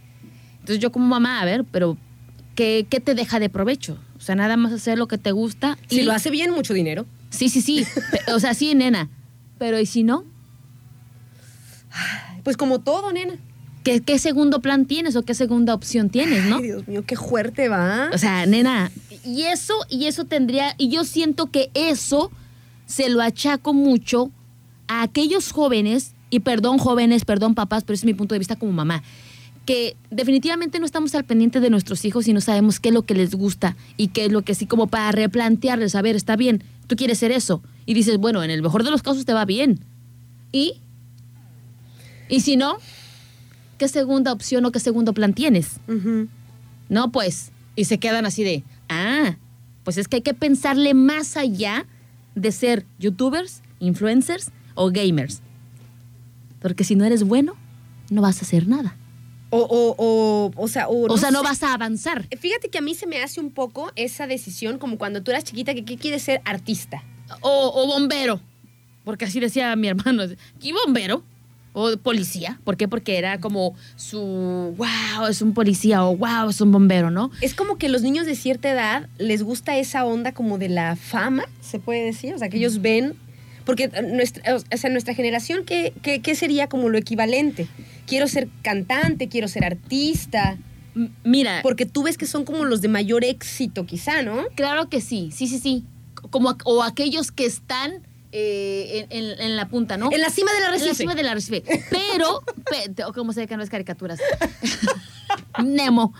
Entonces yo como mamá, a ver, pero ¿qué, qué te deja de provecho? O sea, nada más hacer lo que te gusta. si y- lo hace bien, mucho dinero. Sí, sí, sí. O sea, sí, nena. Pero ¿y si no? Pues como todo, nena. ¿Qué, qué segundo plan tienes o qué segunda opción tienes, no? Ay, Dios mío, qué fuerte va. O sea, nena, y eso, y eso tendría, y yo siento que eso se lo achaco mucho a aquellos jóvenes, y perdón jóvenes, perdón papás, pero ese es mi punto de vista como mamá, que definitivamente no estamos al pendiente de nuestros hijos y no sabemos qué es lo que les gusta y qué es lo que sí, como para replantearles, a ver, está bien, tú quieres ser eso. Y dices, bueno, en el mejor de los casos te va bien. ¿Y? ¿Y si no? ¿Qué segunda opción o qué segundo plan tienes? No, pues. Y se quedan así de, ah, pues es que hay que pensarle más allá de ser youtubers, influencers o gamers. Porque si no eres bueno, no vas a hacer nada. O, o, o, o sea, o, O sea, no sé. vas a avanzar. Fíjate que a mí se me hace un poco esa decisión como cuando tú eras chiquita que ¿qué quieres ser artista. O, o bombero. Porque así decía mi hermano. ¿Y bombero? O policía. ¿Por qué? Porque era como su, wow, es un policía o wow, es un bombero, ¿no? Es como que los niños de cierta edad les gusta esa onda como de la fama, se puede decir. O sea, que ellos ven. Porque nuestra, o sea, nuestra generación, ¿qué, qué, qué sería como lo equivalente? Quiero ser cantante, quiero ser artista. M- Mira, Porque tú ves que son como los de mayor éxito, quizá, ¿no? Claro que sí, sí, sí, sí. como o aquellos que están eh, en, en- en la punta, ¿no? En la cima de la En la recife. cima del arrecife. Pero, [LAUGHS] pe- como se que no es caricaturas. [LAUGHS] Nemo.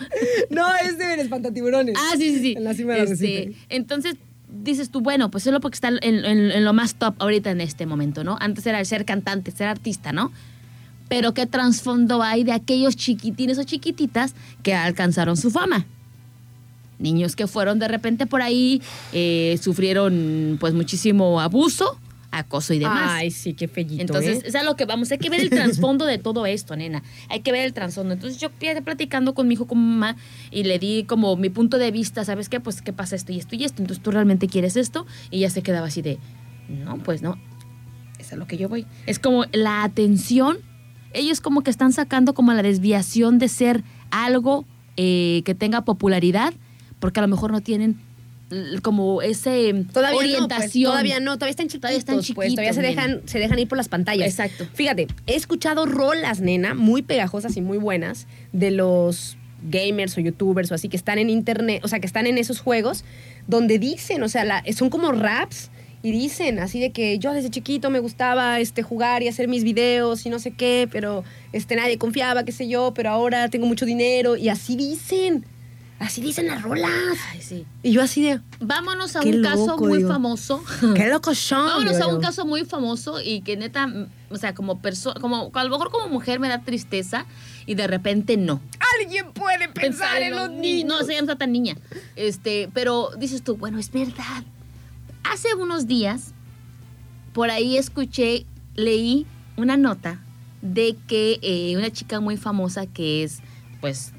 No, es de espantatiburones. Ah, sí, sí, sí. En la cima de la Este, recife. Entonces dices tú, bueno, pues solo porque está en, lo más top ahorita en este momento, ¿no? Antes era el ser cantante, ser artista, ¿no? Pero qué trasfondo hay de aquellos chiquitines o chiquititas que alcanzaron su fama. Niños que fueron de repente por ahí, eh, sufrieron pues muchísimo abuso, acoso y demás. Ay, sí, qué fellito. Entonces, ¿eh? es a lo que vamos. Hay que ver el trasfondo de todo esto, nena. Hay que ver el trasfondo. Entonces, yo platicando con mi hijo, con mamá, y le di como mi punto de vista, ¿sabes qué? Pues, ¿qué pasa esto y esto y esto? Entonces, ¿tú realmente quieres esto? Y ya se quedaba así de, no, pues no. Es a lo que yo voy. Es como la atención. Ellos como que están sacando como la desviación de ser algo eh, que tenga popularidad, porque a lo mejor no tienen como ese Todavía orientación. No, pues, todavía no, todavía están chiquitos. Todavía están pues, chiquitos, todavía se nena. dejan, se dejan ir por las pantallas. Exacto. Fíjate, he escuchado rolas, nena, muy pegajosas y muy buenas de los gamers o youtubers o así que están en internet, o sea, que están en esos juegos, donde dicen, o sea, la- son como raps y dicen así de que yo desde chiquito me gustaba este jugar y hacer mis videos y no sé qué, pero este nadie confiaba, qué sé yo, pero ahora tengo mucho dinero y así dicen. Así dicen las rolas. Ay, sí. Y yo así de, Vámonos a un caso muy digo. famoso. [LAUGHS] qué loco son. Vámonos a un yo. caso muy famoso y que neta, o sea, como persona, como a lo mejor como mujer me da tristeza y de repente no. Alguien puede pensar, en los niños. No, ella no está tan niña. Este, pero dices tú, bueno, es verdad. Hace unos días, por ahí escuché, leí una nota de que eh, una chica muy famosa que es, pues,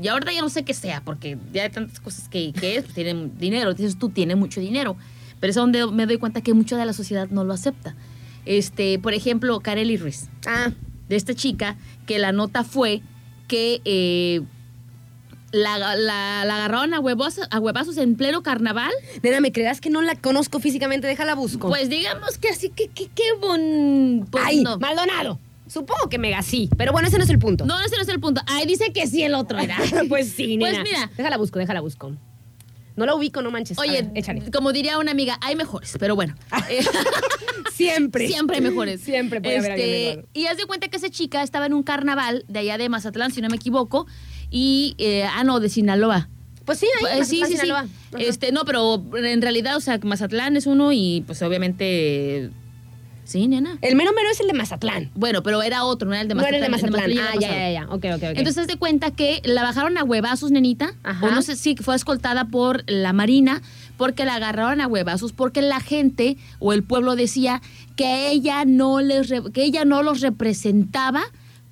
y ahorita ya no sé qué sea, porque ya hay tantas cosas que, que es, pues tiene dinero, dices tú, tiene mucho dinero. Pero es donde me doy cuenta que mucho de la sociedad no lo acepta. Este, por ejemplo, Kareli Ruiz Ah, de esta chica que la nota fue que eh, la, la- la agarraron a, huevos, a huevazos en pleno carnaval. nena, ¿me creerás que no la conozco físicamente? Déjala busco. Pues digamos que así que que- qué bon... pues ¡Ay, no. Maldonado! Supongo que mega sí, pero bueno, ese no es el punto. No, ese no es el punto. Ahí dice que sí el otro era. [LAUGHS] pues sí, Pues nena. mira. Déjala busco, déjala busco. No la ubico, no manches. Oye, ver, échale. como diría una amiga, hay mejores, pero bueno. Eh, [LAUGHS] Siempre. Siempre hay mejores. Siempre puede haber alguien Este, mejor. Y haz de cuenta que esa chica estaba en un carnaval de allá de Mazatlán, si no me equivoco, y, eh, ah, no, de Sinaloa. Pues sí, ahí. Eh, sí, sí, sí. Este, no, pero en realidad, o sea, Mazatlán es uno y pues obviamente. Sí, nena. El mero mero es el de Mazatlán. Bueno, pero era otro, no era el de No era Mazatlán. el de Mazatlán. Ah, ya, ya, ya. Ok, ok, ok. Entonces, de cuenta que la bajaron a huevazos, nenita. Ajá. O no sé si fue escoltada por la Marina, porque la agarraron a huevazos, porque la gente o el pueblo decía que ella no, les que ella no los representaba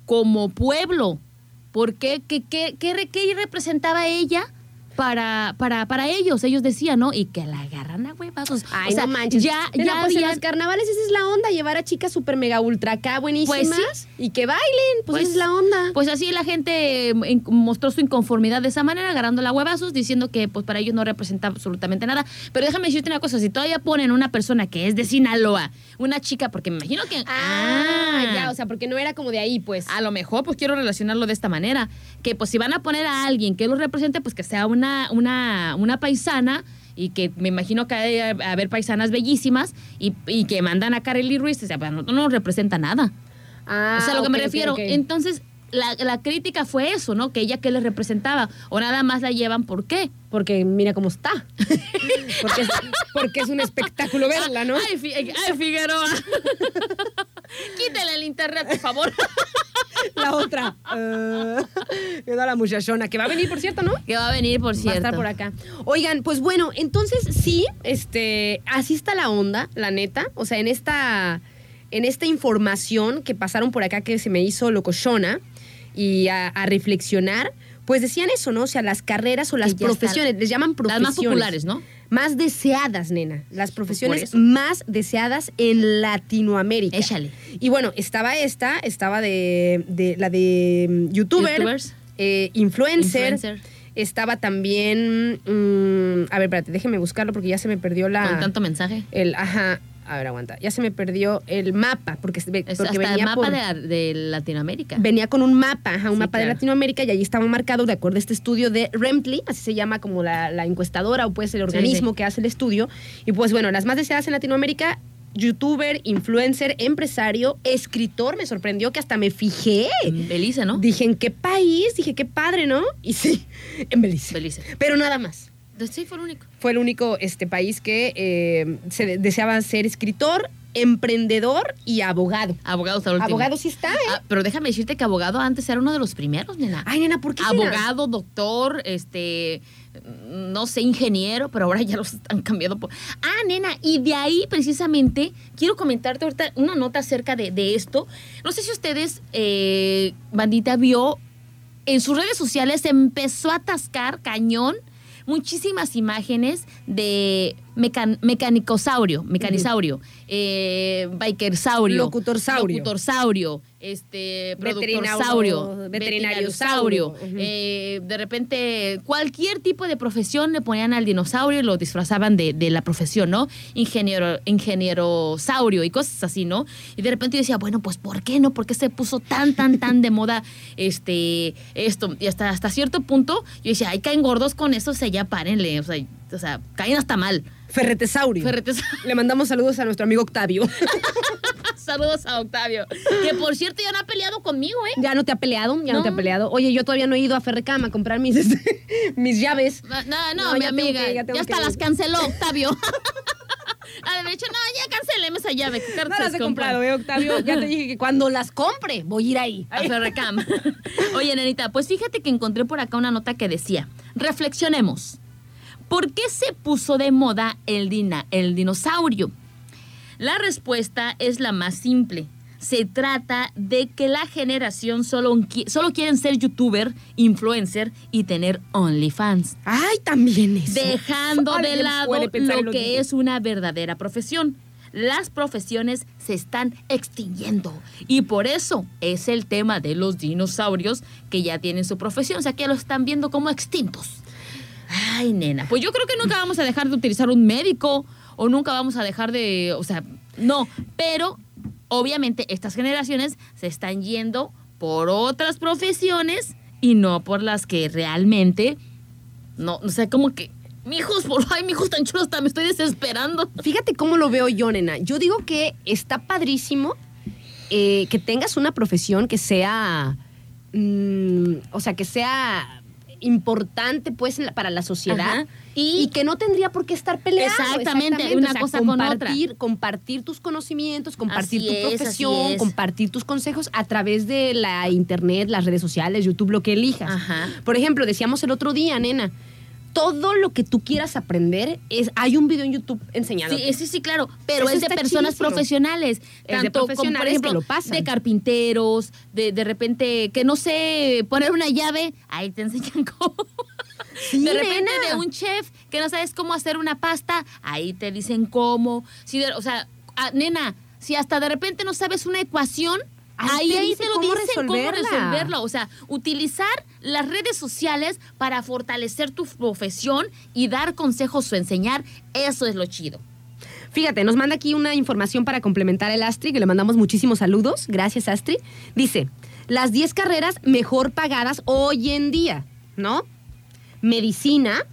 como pueblo. ¿Por qué? ¿Qué, qué, qué qué representaba ella? Para, para, para ellos, ellos decían, ¿no? Y que la agarran a huevazos. Ay, o sea, no manches. Ya, ya pues en los carnavales esa es la onda, llevar a chicas super mega ultra acá buenísimas Pues y que bailen, pues, esa es la onda. Pues así la gente in- mostró su inconformidad de esa manera, agarrándola a huevazos, diciendo que pues para ellos no representa absolutamente nada. Pero déjame decirte una cosa, si todavía ponen una persona que es de Sinaloa, una chica, porque me imagino que... ah, ya, o sea, porque no era como de ahí, pues. A lo mejor, pues quiero relacionarlo de esta manera, que pues si van a poner a alguien que los represente, pues que sea una, una, una paisana y que me imagino que hay a haber paisanas bellísimas y, y que mandan a Kareli Ruiz, o sea, pues, no, no representa nada. Ah, O sea, a lo que me refiero. Entonces, la, la crítica fue eso, ¿no? Que ella que les representaba. O nada más la llevan, ¿por qué? Porque mira cómo está. [LAUGHS] porque, es, porque es un espectáculo verla, ¿no? Ay, Fi- ay, Figueroa. [LAUGHS] Quítale el internet, por favor. [LAUGHS] La otra. Uh, queda la muchachona, que va a venir, por cierto, ¿no? que va a venir, por Va a cierto. estar por acá. Oigan, pues bueno, entonces sí, este, así está la onda, la neta. O sea, en esta, en esta información que pasaron por acá que se me hizo locochona y a, a reflexionar, pues decían eso, ¿no? O sea, las carreras o las profesiones, les llaman Las profesiones. más populares, ¿no? Más deseadas, nena. Las profesiones más deseadas en Latinoamérica. Échale. Y bueno, estaba esta, estaba de, de la de mm, youtuber, Youtubers. eh, influencer, Influencer. Estaba también, mm, a ver, espérate, déjeme buscarlo porque ya se me perdió la... Con tanto mensaje. El, ajá, A ver, aguanta. Ya se me perdió el mapa, porque, hasta el venía mapa por- de, la- de Latinoamérica. venía con un mapa, ajá, un Sí, mapa de. Latinoamérica y allí estaba marcado de acuerdo a este estudio de Remtly, así se llama como la, la encuestadora o pues el organismo sí. que hace el estudio. Y pues bueno, las más deseadas en Latinoamérica, youtuber, influencer, empresario, escritor, me sorprendió que hasta me fijé. Belice, ¿no? Dije, ¿en qué país? Dije, qué padre, ¿no? Y sí, [LAUGHS] en Belice. Belice. Pero nada más. Sí, fue el único. Fue el único este, país que eh, se de- deseaba ser escritor, emprendedor y abogado. Abogado último. Abogado sí está, ¿eh? Ah, pero déjame decirte que abogado antes era uno de los primeros, nena. Ay, nena, ¿por qué abogado, doctor, este, no sé, ingeniero, pero ahora ya los han cambiado por... Ah, nena, y de ahí precisamente quiero comentarte ahorita una nota acerca de, de esto. No sé si ustedes, eh, bandita, vio en sus redes sociales empezó a atascar cañón muchísimas imágenes de mecan- mecanicosaurio, mecanisaurio, eh, bikersaurio, Locutorsaurio. locutorsaurio, este, productorsaurio, veterinariosaurio. Ujú. eh, de repente cualquier tipo de profesión le ponían al dinosaurio y lo disfrazaban de, de la profesión, ¿no? Ingeniero, ingenierosaurio y cosas así, ¿no? Y de repente yo decía, bueno, pues ¿por qué no? ¿Por qué se puso tan, tan, tan de moda [LAUGHS] este, esto? Y hasta, hasta cierto punto yo decía, ay, caen gordos con eso, o sea, ya párenle, o sea, o sea caen hasta mal. Ferretesaurio. Ferretes- Le mandamos saludos a nuestro amigo Octavio. [LAUGHS] Saludos a Octavio, que por cierto ya no ha peleado conmigo, ¿eh? ¿Ya no te ha peleado? ¿Ya no, No. te ha peleado? Oye, yo todavía no he ido a Ferrecam a comprar mis, [LAUGHS] este, mis llaves. No, no, No, mi amiga. que- ya ya hasta que- las canceló, [LAUGHS] Octavio. A ver, dicho, no, ya cancelemos esa llave. ¿qué No las he comprado, ¿eh, Octavio? Ya te dije que cuando las compre voy a ir ahí. A Ferrecam. Oye, nenita, pues fíjate que encontré por acá una nota que decía, reflexionemos. ¿Por qué se puso de moda el, dina, el dinosaurio? La respuesta es la más simple. Se trata de que la generación solo, solo quieren ser youtuber, influencer y tener OnlyFans. Ay, también eso. dejando de lado lo lo que es una verdadera profesión. Las profesiones se están extinguiendo y por eso es el tema de los dinosaurios que ya tienen su profesión, o sea que lo están viendo como extintos. Ay, nena, pues yo creo que nunca vamos a dejar de utilizar un médico o nunca vamos a dejar de, o sea, no, pero obviamente estas generaciones se están yendo por otras profesiones y no por las que realmente no, o sea, como que, mijos, por ay, mijos tan chulos, me estoy desesperando. Fíjate cómo lo veo yo, nena. Yo digo que está padrísimo eh, que tengas una profesión que sea, mm, o sea, que sea importante pues para la sociedad y, Y- que no tendría por qué estar peleado. Exactamente, una cosa con otra. compartir, Compartir tus conocimientos, compartir Así tu es, profesión, es. compartir tus consejos a través de la internet, las redes sociales, YouTube, lo que elijas. Ajá. Por ejemplo, decíamos el otro día, nena, todo lo que tú quieras aprender, es, hay un video en YouTube enseñando. Sí, sí, sí, claro, pero Eso es de personas profesionales, de tanto como por ejemplo que lo pasan. de carpinteros, de, de repente que no sé poner una llave, ahí te enseñan [LAUGHS] cómo. Sí, de repente nena. de un chef que no sabes cómo hacer una pasta, ahí te dicen cómo. Si de- o sea, ah, nena, si hasta de repente no sabes una ecuación, Ahí ahí, te ahí te lo cómo dicen cómo resolverla. resolverlo. O sea, utilizar las redes sociales para fortalecer tu profesión y dar consejos o enseñar, eso es lo chido. Fíjate, nos manda aquí una información para complementar el Astri, que le mandamos muchísimos saludos. Gracias, Astri. Dice, las 10 carreras mejor pagadas hoy en día, ¿no? Medicina,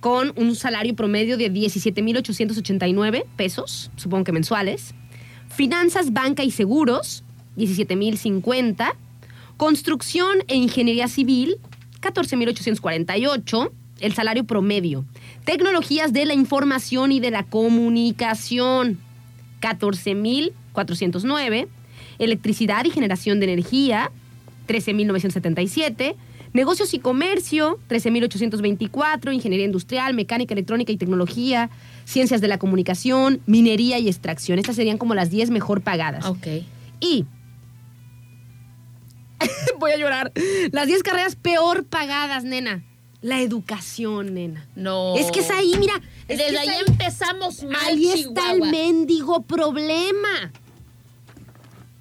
con un salario promedio de 17.889 pesos, supongo que mensuales. Finanzas, banca y seguros, 17.050. Construcción e ingeniería civil, 14.848. El salario promedio. Tecnologías de la información y de la comunicación, 14.409. Electricidad y generación de energía, 13.977. Negocios y comercio, 13.824. Ingeniería industrial, mecánica, electrónica y tecnología. Ciencias de la comunicación, minería y extracción. Estas serían como las 10 mejor pagadas. Ok. Y. Voy a llorar. Las 10 carreras peor pagadas, nena. La educación, nena. No. Es que es ahí, mira. es que Desde es ahí ahí. empezamos mal, Ahí está el mendigo problema.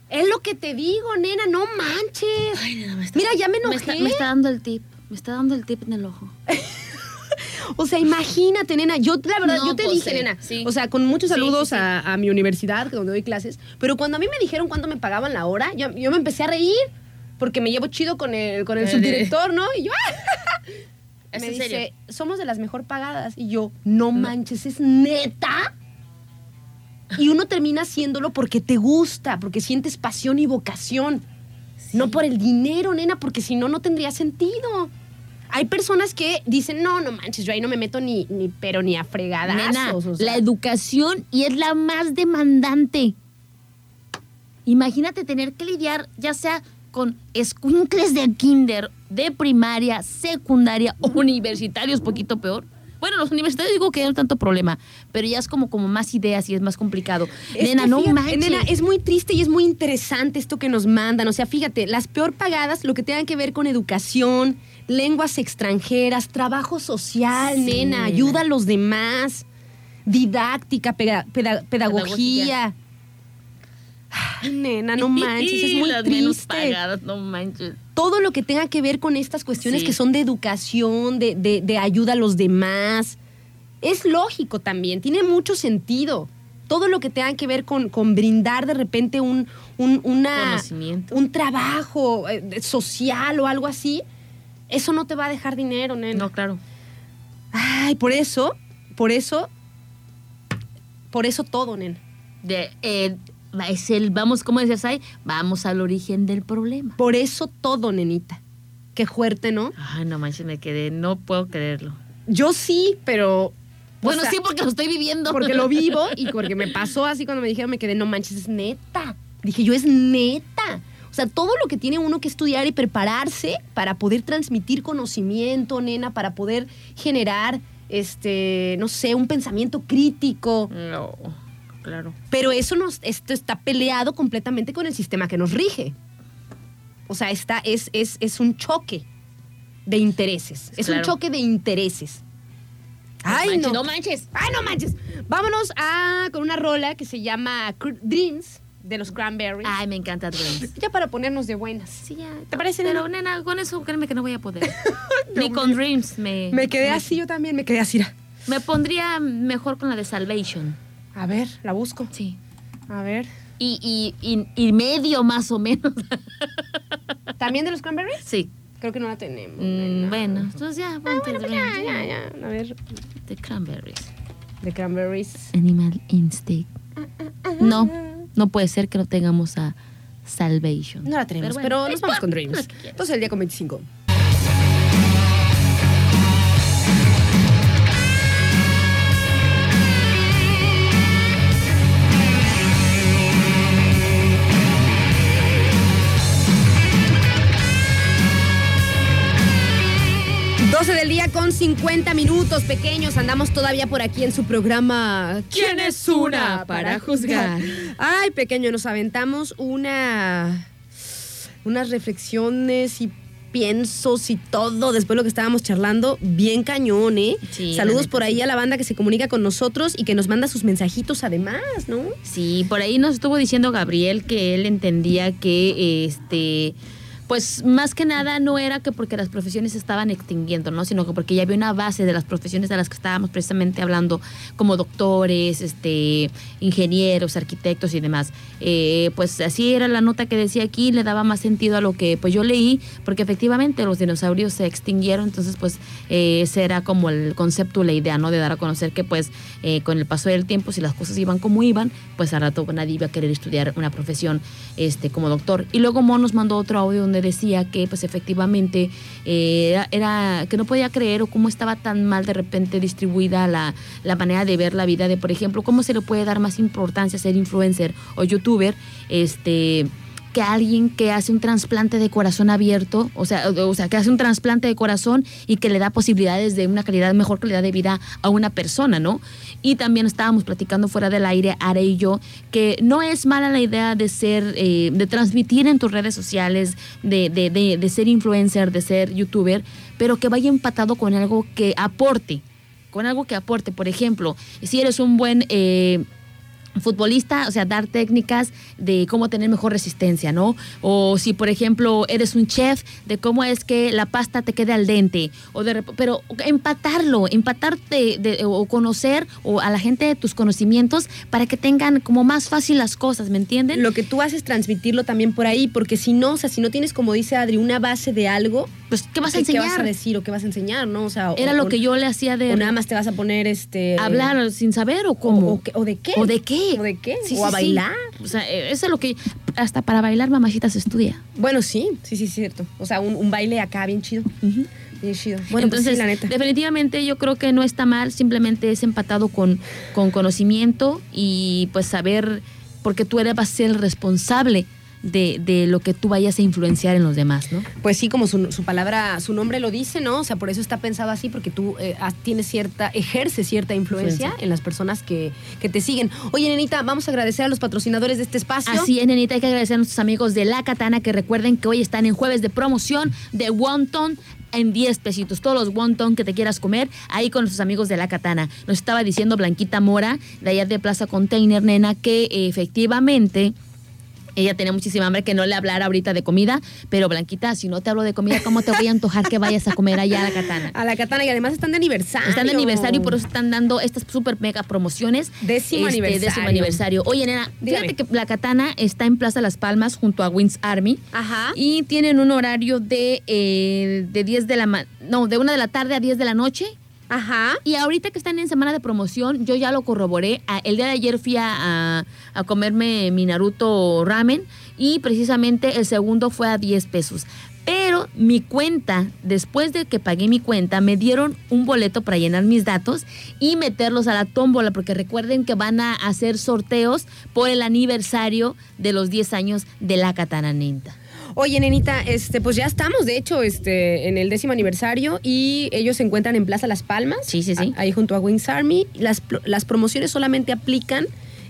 Es lo que te digo, nena, no manches. Ay, nena, me está- Mira, ya me Me está, enojé. me está dando el tip. Me está dando el tip en el ojo. [LAUGHS] O sea, imagínate, nena. Yo, la verdad, No, yo te pues, dije, sí, nena. sí. O sea, con muchos Sí, saludos sí, sí. A, a mi universidad, donde doy clases. Pero cuando a mí me dijeron cuánto me pagaban la hora, yo, yo me empecé a reír. Porque me llevo chido con el, con el Eh, subdirector, ¿no? Y yo, [LAUGHS] ¿Es me en dice, serio? somos de las mejor pagadas. Y yo, no manches, ¿es neta? Y uno termina haciéndolo porque te gusta, porque sientes pasión y vocación. No por el dinero, nena, porque si no, no tendría sentido. Hay personas que dicen, no, no manches, yo ahí no me meto ni, ni pero ni a fregadazos. Nena, o sea. la educación y es la más demandante. Imagínate tener que lidiar ya sea con escuincles de kinder, de primaria, secundaria universitarios, poquito peor. Bueno, los universitarios digo que no hay tanto problema, pero ya es como, como más ideas y es más complicado. Es nena, no fíjate, manches. Nena, es muy triste y es muy interesante esto que nos mandan. O sea, fíjate, las peor pagadas, lo que tengan que ver con educación, lenguas extranjeras, trabajo social, Sí, nena, nena. ayuda a los demás, didáctica, peda- peda- pedagogía. Ay, nena, no manches, es muy Las menos triste. pagadas, no manches. Todo lo que tenga que ver con estas cuestiones Sí. que son de educación, de, de- de ayuda a los demás, es lógico también, tiene mucho sentido. Todo lo que tenga que ver con, con brindar de repente un, un, una- Conocimiento. un trabajo eh, social o algo así, eso no te va a dejar dinero, nena. No, claro. Ay, por eso, por eso, por eso todo, nena. De, eh, es el, vamos, ¿cómo decías ahí? Vamos al origen del problema. Por eso todo, nenita. Qué fuerte, ¿no? Ay, no manches, me quedé, no puedo creerlo. Yo sí, pero... o Bueno, sea, sí, porque lo estoy viviendo. Porque lo [LAUGHS] vivo y porque me pasó así cuando me dijeron, me quedé, no manches, es neta. Dije, yo es neta. O sea, todo lo que tiene uno que estudiar y prepararse para poder transmitir conocimiento, nena, para poder generar, este, no sé, un pensamiento crítico. No, claro. Pero eso nos, esto está peleado completamente con el sistema que nos rige. O sea, está, es, es, es un choque de intereses. Es un choque de intereses. Ay, manches, no. no manches. ¡Ay, no manches! Vámonos a, con una rola que se llama Dreams de los Cranberries. Ay, me encanta Dreams. [LAUGHS] Ya para ponernos de buenas. Sí, ya. ¿Te parece, Pero, nena? nena, con eso créeme que no voy a poder. [LAUGHS] Ni con Dreams me... Me quedé así, yo también me quedé así. Me pondría mejor con la de Salvation. A ver, la busco. Sí. A ver. Y, y, y, y medio más o menos. [LAUGHS] ¿También de los Cranberries? sí. Creo que no la tenemos. Mm, bueno, entonces ya, ponte Bueno, pues ya, ya, ya. A ver, The Cranberries. de Cranberries. Animal Instinct. No, no puede ser que no tengamos a Salvation. No la tenemos, bueno, pero, nos vamos con Dreams. Entonces el día con 25. Del día con 50 minutos pequeños. Andamos todavía por aquí en su programa ¿Quién es una para juzgar? Ay, pequeño, nos aventamos una unas reflexiones y piensos y todo después de lo que estábamos charlando, bien cañón, ¿eh? Sí, Saludos por ahí a la banda que se comunica con nosotros y que nos manda sus mensajitos además, ¿no? Sí, por ahí nos estuvo diciendo Gabriel que él entendía que este pues más que nada no era que porque las profesiones estaban extinguiendo, ¿no? Sino que porque ya había una base de las profesiones de las que estábamos precisamente hablando, como doctores, este, ingenieros, arquitectos y demás. Eh, pues así era la nota que decía aquí, le daba más sentido a lo que pues yo leí, porque efectivamente los dinosaurios se extinguieron, entonces pues eh, ese era como el concepto, la idea, ¿no? De dar a conocer que pues eh, con el paso del tiempo, si las cosas iban como iban, pues al rato nadie iba a querer estudiar una profesión este, como doctor. Y luego Mo nos mandó otro audio donde decía que pues efectivamente eh, era, que no podía creer o cómo estaba tan mal de repente distribuida la, la manera de ver la vida de, por ejemplo, cómo se le puede dar más importancia a ser influencer o youtuber, este que alguien que hace un trasplante de corazón abierto, o sea, o, sea, que hace un trasplante de corazón y que le da posibilidades de una calidad, mejor calidad de vida a una persona, ¿no? Y también estábamos platicando fuera del aire, Ara y yo, que no es mala la idea de ser, eh, de transmitir en tus redes sociales, de, de, de, de ser influencer, de ser youtuber, pero que vaya empatado con algo que aporte, con algo que aporte. Por ejemplo, si eres un buen... eh, futbolista, o sea, dar técnicas de cómo tener mejor resistencia, ¿no? O si, por ejemplo, eres un chef, de cómo es que la pasta te quede al dente, o de, pero empatarlo, empatarte de- o conocer o a la gente de tus conocimientos para que tengan como más fácil las cosas, ¿me entienden? Lo que tú haces transmitirlo también por ahí, porque si no, o sea, si no tienes, como dice Adri, una base de algo, pues, ¿qué vas a ¿qué, qué enseñar? vas a decir o qué vas a enseñar, no? O sea, Era o- lo que yo le hacía de O nada más te vas a poner este. hablar sin saber o cómo. o de qué. ¿O de qué? ¿O de qué? Sí, o a sí, bailar. O sea, eh, eso es lo que. Hasta para bailar, mamachita se estudia. Bueno, sí, sí, sí, cierto. O sea, un, un baile acá bien chido. Bien chido. Bueno, pues Entonces, sí, la neta. definitivamente yo creo que no está mal, simplemente es empatado con, con conocimiento y pues saber, porque tú eres, vas a ser el responsable de, de lo que tú vayas a influenciar en los demás, ¿no? Pues sí, como su, su palabra, su nombre lo dice, ¿no? O sea, por eso está pensado así, porque tú eh, tienes cierta, ejerces cierta influencia en las personas que, que te siguen. Oye, nenita, vamos a agradecer a los patrocinadores de este espacio. Así es, nenita, hay que agradecer a nuestros amigos de La Katana que recuerden que hoy están en jueves de promoción de wonton en 10 pesitos. Todos los wonton que te quieras comer, ahí con nuestros amigos de La Katana. Nos estaba diciendo Blanquita Mora, de allá de Plaza Container, nena, que efectivamente... Ella tenía muchísima hambre que no le hablara ahorita de comida, pero Blanquita, si no te hablo de comida, ¿cómo te voy a antojar que vayas a comer allá a la katana? A la katana y además están de aniversario. Están de aniversario y por eso están dando estas super mega promociones. Décimo aniversario. Décimo aniversario. Oye, nena, Dígame. fíjate que la katana está en Plaza Las Palmas junto a Wings Army. Ajá. Y tienen un horario de, eh, de 10 de la no, de 1 de la tarde a 10 de la noche. Ajá. Y ahorita que están en semana de promoción, yo ya lo corroboré. El día de ayer fui a, comerme mi Naruto ramen y precisamente el segundo fue a 10 pesos. Pero mi cuenta, después de que pagué mi cuenta, me dieron un boleto para llenar mis datos y meterlos a la tómbola, porque recuerden que van a hacer sorteos por el aniversario de los 10 años de la Katana Ninta. Oye, nenita, este, pues ya estamos, de hecho, este, en el décimo aniversario y ellos se encuentran en Plaza Las Palmas. Sí, sí, sí. Ahí junto a Wings Army. Las, las promociones solamente aplican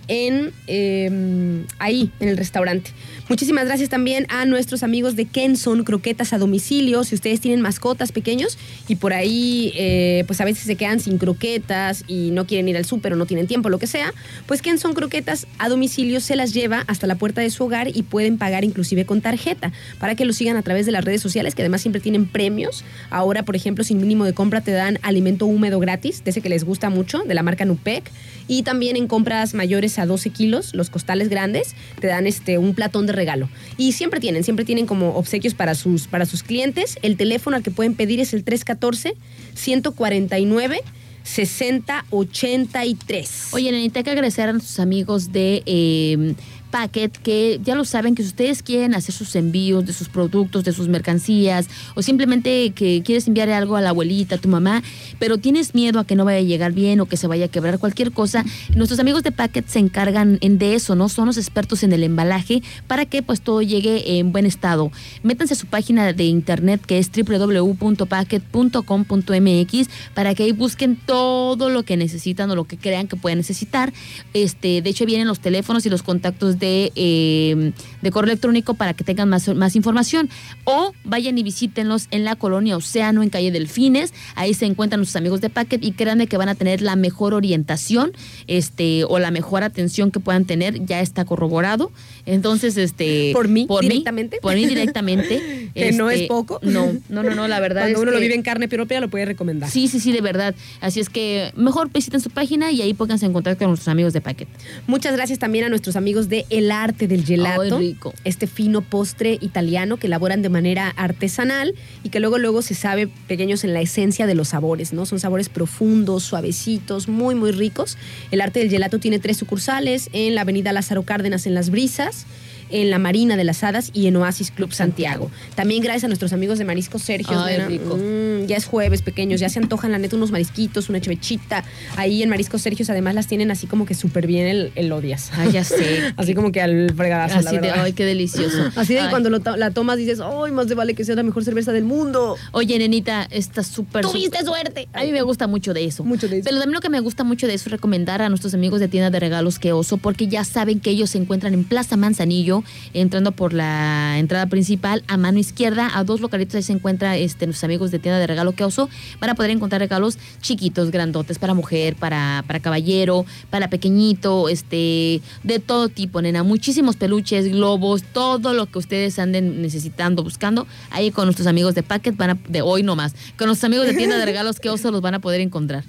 en eh, ahí, en el restaurante. Muchísimas gracias también a nuestros amigos de Kenson, croquetas a domicilio. Si ustedes tienen mascotas pequeños y por ahí, eh, pues a veces se quedan sin croquetas y no quieren ir al súper o no tienen tiempo, lo que sea, pues Kenson Croquetas a domicilio se las lleva hasta la puerta de su hogar y pueden pagar inclusive con tarjeta para que lo sigan a través de las redes sociales, que además siempre tienen premios. Ahora, por ejemplo, sin mínimo de compra te dan alimento húmedo gratis, de ese que les gusta mucho, de la marca Nupec. Y también en compras mayores a 12 kilos, los costales grandes, te dan este, un platón de regalo. Y siempre tienen, siempre tienen como obsequios para sus, para sus clientes. El teléfono al que pueden pedir es el 314-149. 6083. Oye, Nenita, hay que agradecer a nuestros amigos de eh, Packet, que ya lo saben que si ustedes quieren hacer sus envíos de sus productos, de sus mercancías, o simplemente que quieres enviar algo a la abuelita, a tu mamá, pero tienes miedo a que no vaya a llegar bien o que se vaya a quebrar cualquier cosa, nuestros amigos de Packet se encargan en de eso, ¿no? Son los expertos en el embalaje para que pues todo llegue en buen estado. Métanse a su página de internet que es www.packet.com.mx para que ahí busquen todo lo que necesitan o lo que crean que pueden necesitar. Este, de hecho, vienen los teléfonos y los contactos de, eh, de correo electrónico para que tengan más, más información. O vayan y visítenlos en la colonia Océano, en calle Delfines. Ahí se encuentran nuestros amigos de Packet y créanme que van a tener la mejor orientación este, o la mejor atención que puedan tener. Ya está corroborado. Entonces, este. ¿Por mí por directamente? por mí directamente. [LAUGHS] Que no es Este, poco. No, no, no, no, la verdad Cuando es uno lo vive en carne propia, lo puede recomendar. Sí, sí, sí, de verdad. Así es que mejor visiten su página y ahí pónganse en contacto con nuestros amigos de Packet. Muchas gracias también a nuestros amigos de El Arte del Gelato. Ay, rico. Este fino postre italiano que elaboran de manera artesanal y que luego luego se sabe pequeños en la esencia de los sabores, ¿no? Son sabores profundos, suavecitos, muy muy ricos. El Arte del Gelato tiene tres sucursales en la Avenida Lázaro Cárdenas en Las Brisas. En la Marina de las Hadas y en Oasis Club Santiago. También gracias a nuestros amigos de Marisco Sergio. Ay, rico. Mm, ya es jueves, pequeños. Ya se antojan, la neta, unos marisquitos, una chevechita. Ahí en Marisco Sergio, además, las tienen así como que súper bien el, el odias. Ay, ya sé. [LAUGHS] Así como que al fregadazo, la Así de, verdad. ay, qué delicioso. [CLEARS THROAT] Así de Ay. cuando lo la tomas dices, ¡ay, más de vale que sea la mejor cerveza del mundo! Oye, nenita, está súper... ¡Tuviste suerte! A mí me gusta mucho de eso. Mucho de eso. Pero también lo que me gusta mucho de eso es recomendar a nuestros amigos de tienda de regalos que oso, porque ya saben que ellos se encuentran en Plaza Manzanillo, entrando por la entrada principal, a mano izquierda, a dos localitos ahí se encuentra este, nuestros amigos de tienda de regalo que oso, van a poder encontrar regalos chiquitos, grandotes, para mujer, para, para caballero, para pequeñito, este, de todo tipo, nena. Muchísimos peluches, globos, todo lo que ustedes anden necesitando, buscando. Ahí con nuestros amigos de Packet van a, de hoy nomás, con nuestros amigos de tienda de regalos que oso los van a poder encontrar.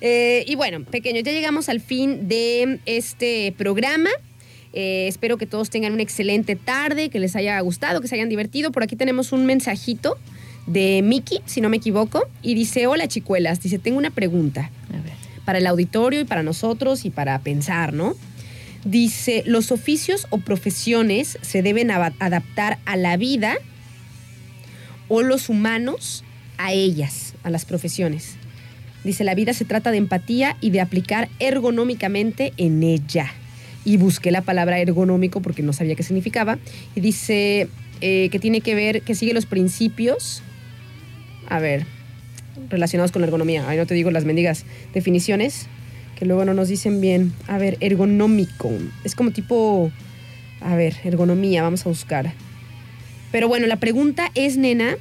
Eh, y bueno, pequeños, ya llegamos al fin de este programa. Eh, espero que todos tengan una excelente tarde, que les haya gustado, que se hayan divertido. Por aquí tenemos un mensajito de Miki, si no me equivoco, y dice, hola chicuelas, dice, tengo una pregunta A ver. para el auditorio y para nosotros y para pensar, ¿no? Dice, ¿los oficios o profesiones se deben adaptar a la vida o los humanos a ellas, a las profesiones? Dice, la vida se trata de empatía y de aplicar ergonómicamente en ella. Y busqué la palabra ergonómico porque no sabía qué significaba. Y dice eh, que tiene que ver, que sigue los principios, a ver, relacionados con la ergonomía. Ahí no te digo las mendigas definiciones, que luego no nos dicen bien. A ver, ergonómico. Es como tipo, a ver, ergonomía, vamos a buscar. Pero bueno, la pregunta es, nena,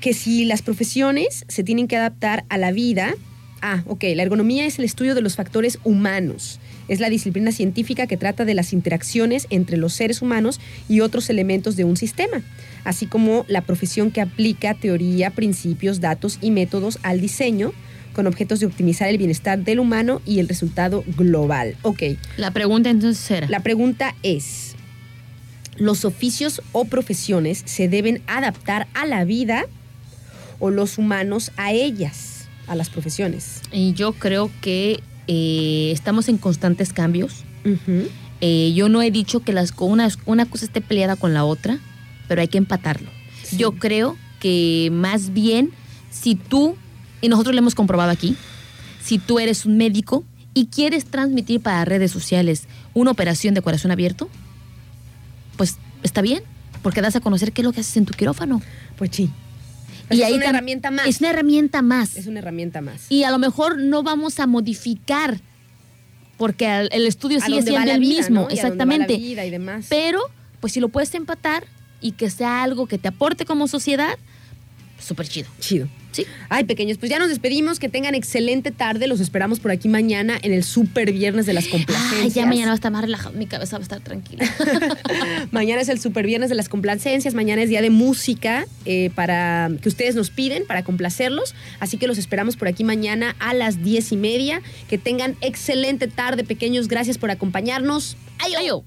que si las profesiones se tienen que adaptar a la vida. Ah, ok, la ergonomía es el estudio de los factores humanos. Es la disciplina científica que trata de las interacciones entre los seres humanos y otros elementos de un sistema, así como la profesión que aplica teoría, principios, datos y métodos al diseño con objetos de optimizar el bienestar del humano y el resultado global. Ok, La pregunta entonces era. la pregunta es, ¿los oficios o profesiones se deben adaptar a la vida o los humanos a ellas, a las profesiones? Y yo creo que eh, estamos en constantes cambios. Eh, yo no he dicho que las, una, una cosa esté peleada con la otra, pero hay que empatarlo. Sí. Yo creo que más bien, si tú, y nosotros lo hemos comprobado aquí, si tú eres un médico y quieres transmitir para redes sociales una operación de corazón abierto, pues está bien, porque das a conocer qué es lo que haces en tu quirófano. Pues sí. Y es ahí una herramienta más. Es una herramienta más. Es una herramienta más. Y a lo mejor no vamos a modificar, porque el estudio sigue siendo el vida, mismo, exactamente. vida y demás. Pero, pues si lo puedes empatar y que sea algo que te aporte como sociedad, súper chido. Chido. Sí. Ay, pequeños, pues ya nos despedimos. Que tengan excelente tarde. Los esperamos por aquí mañana en el super viernes de las complacencias. Ay, ya mañana va a estar más relajado, mi cabeza va a estar tranquila. [LAUGHS] Mañana es el super viernes de las complacencias, mañana es día de música eh, para que ustedes nos piden para complacerlos, así que los esperamos por aquí mañana a las diez y media. Que tengan excelente tarde, pequeños, gracias por acompañarnos. Ay, ay, oh.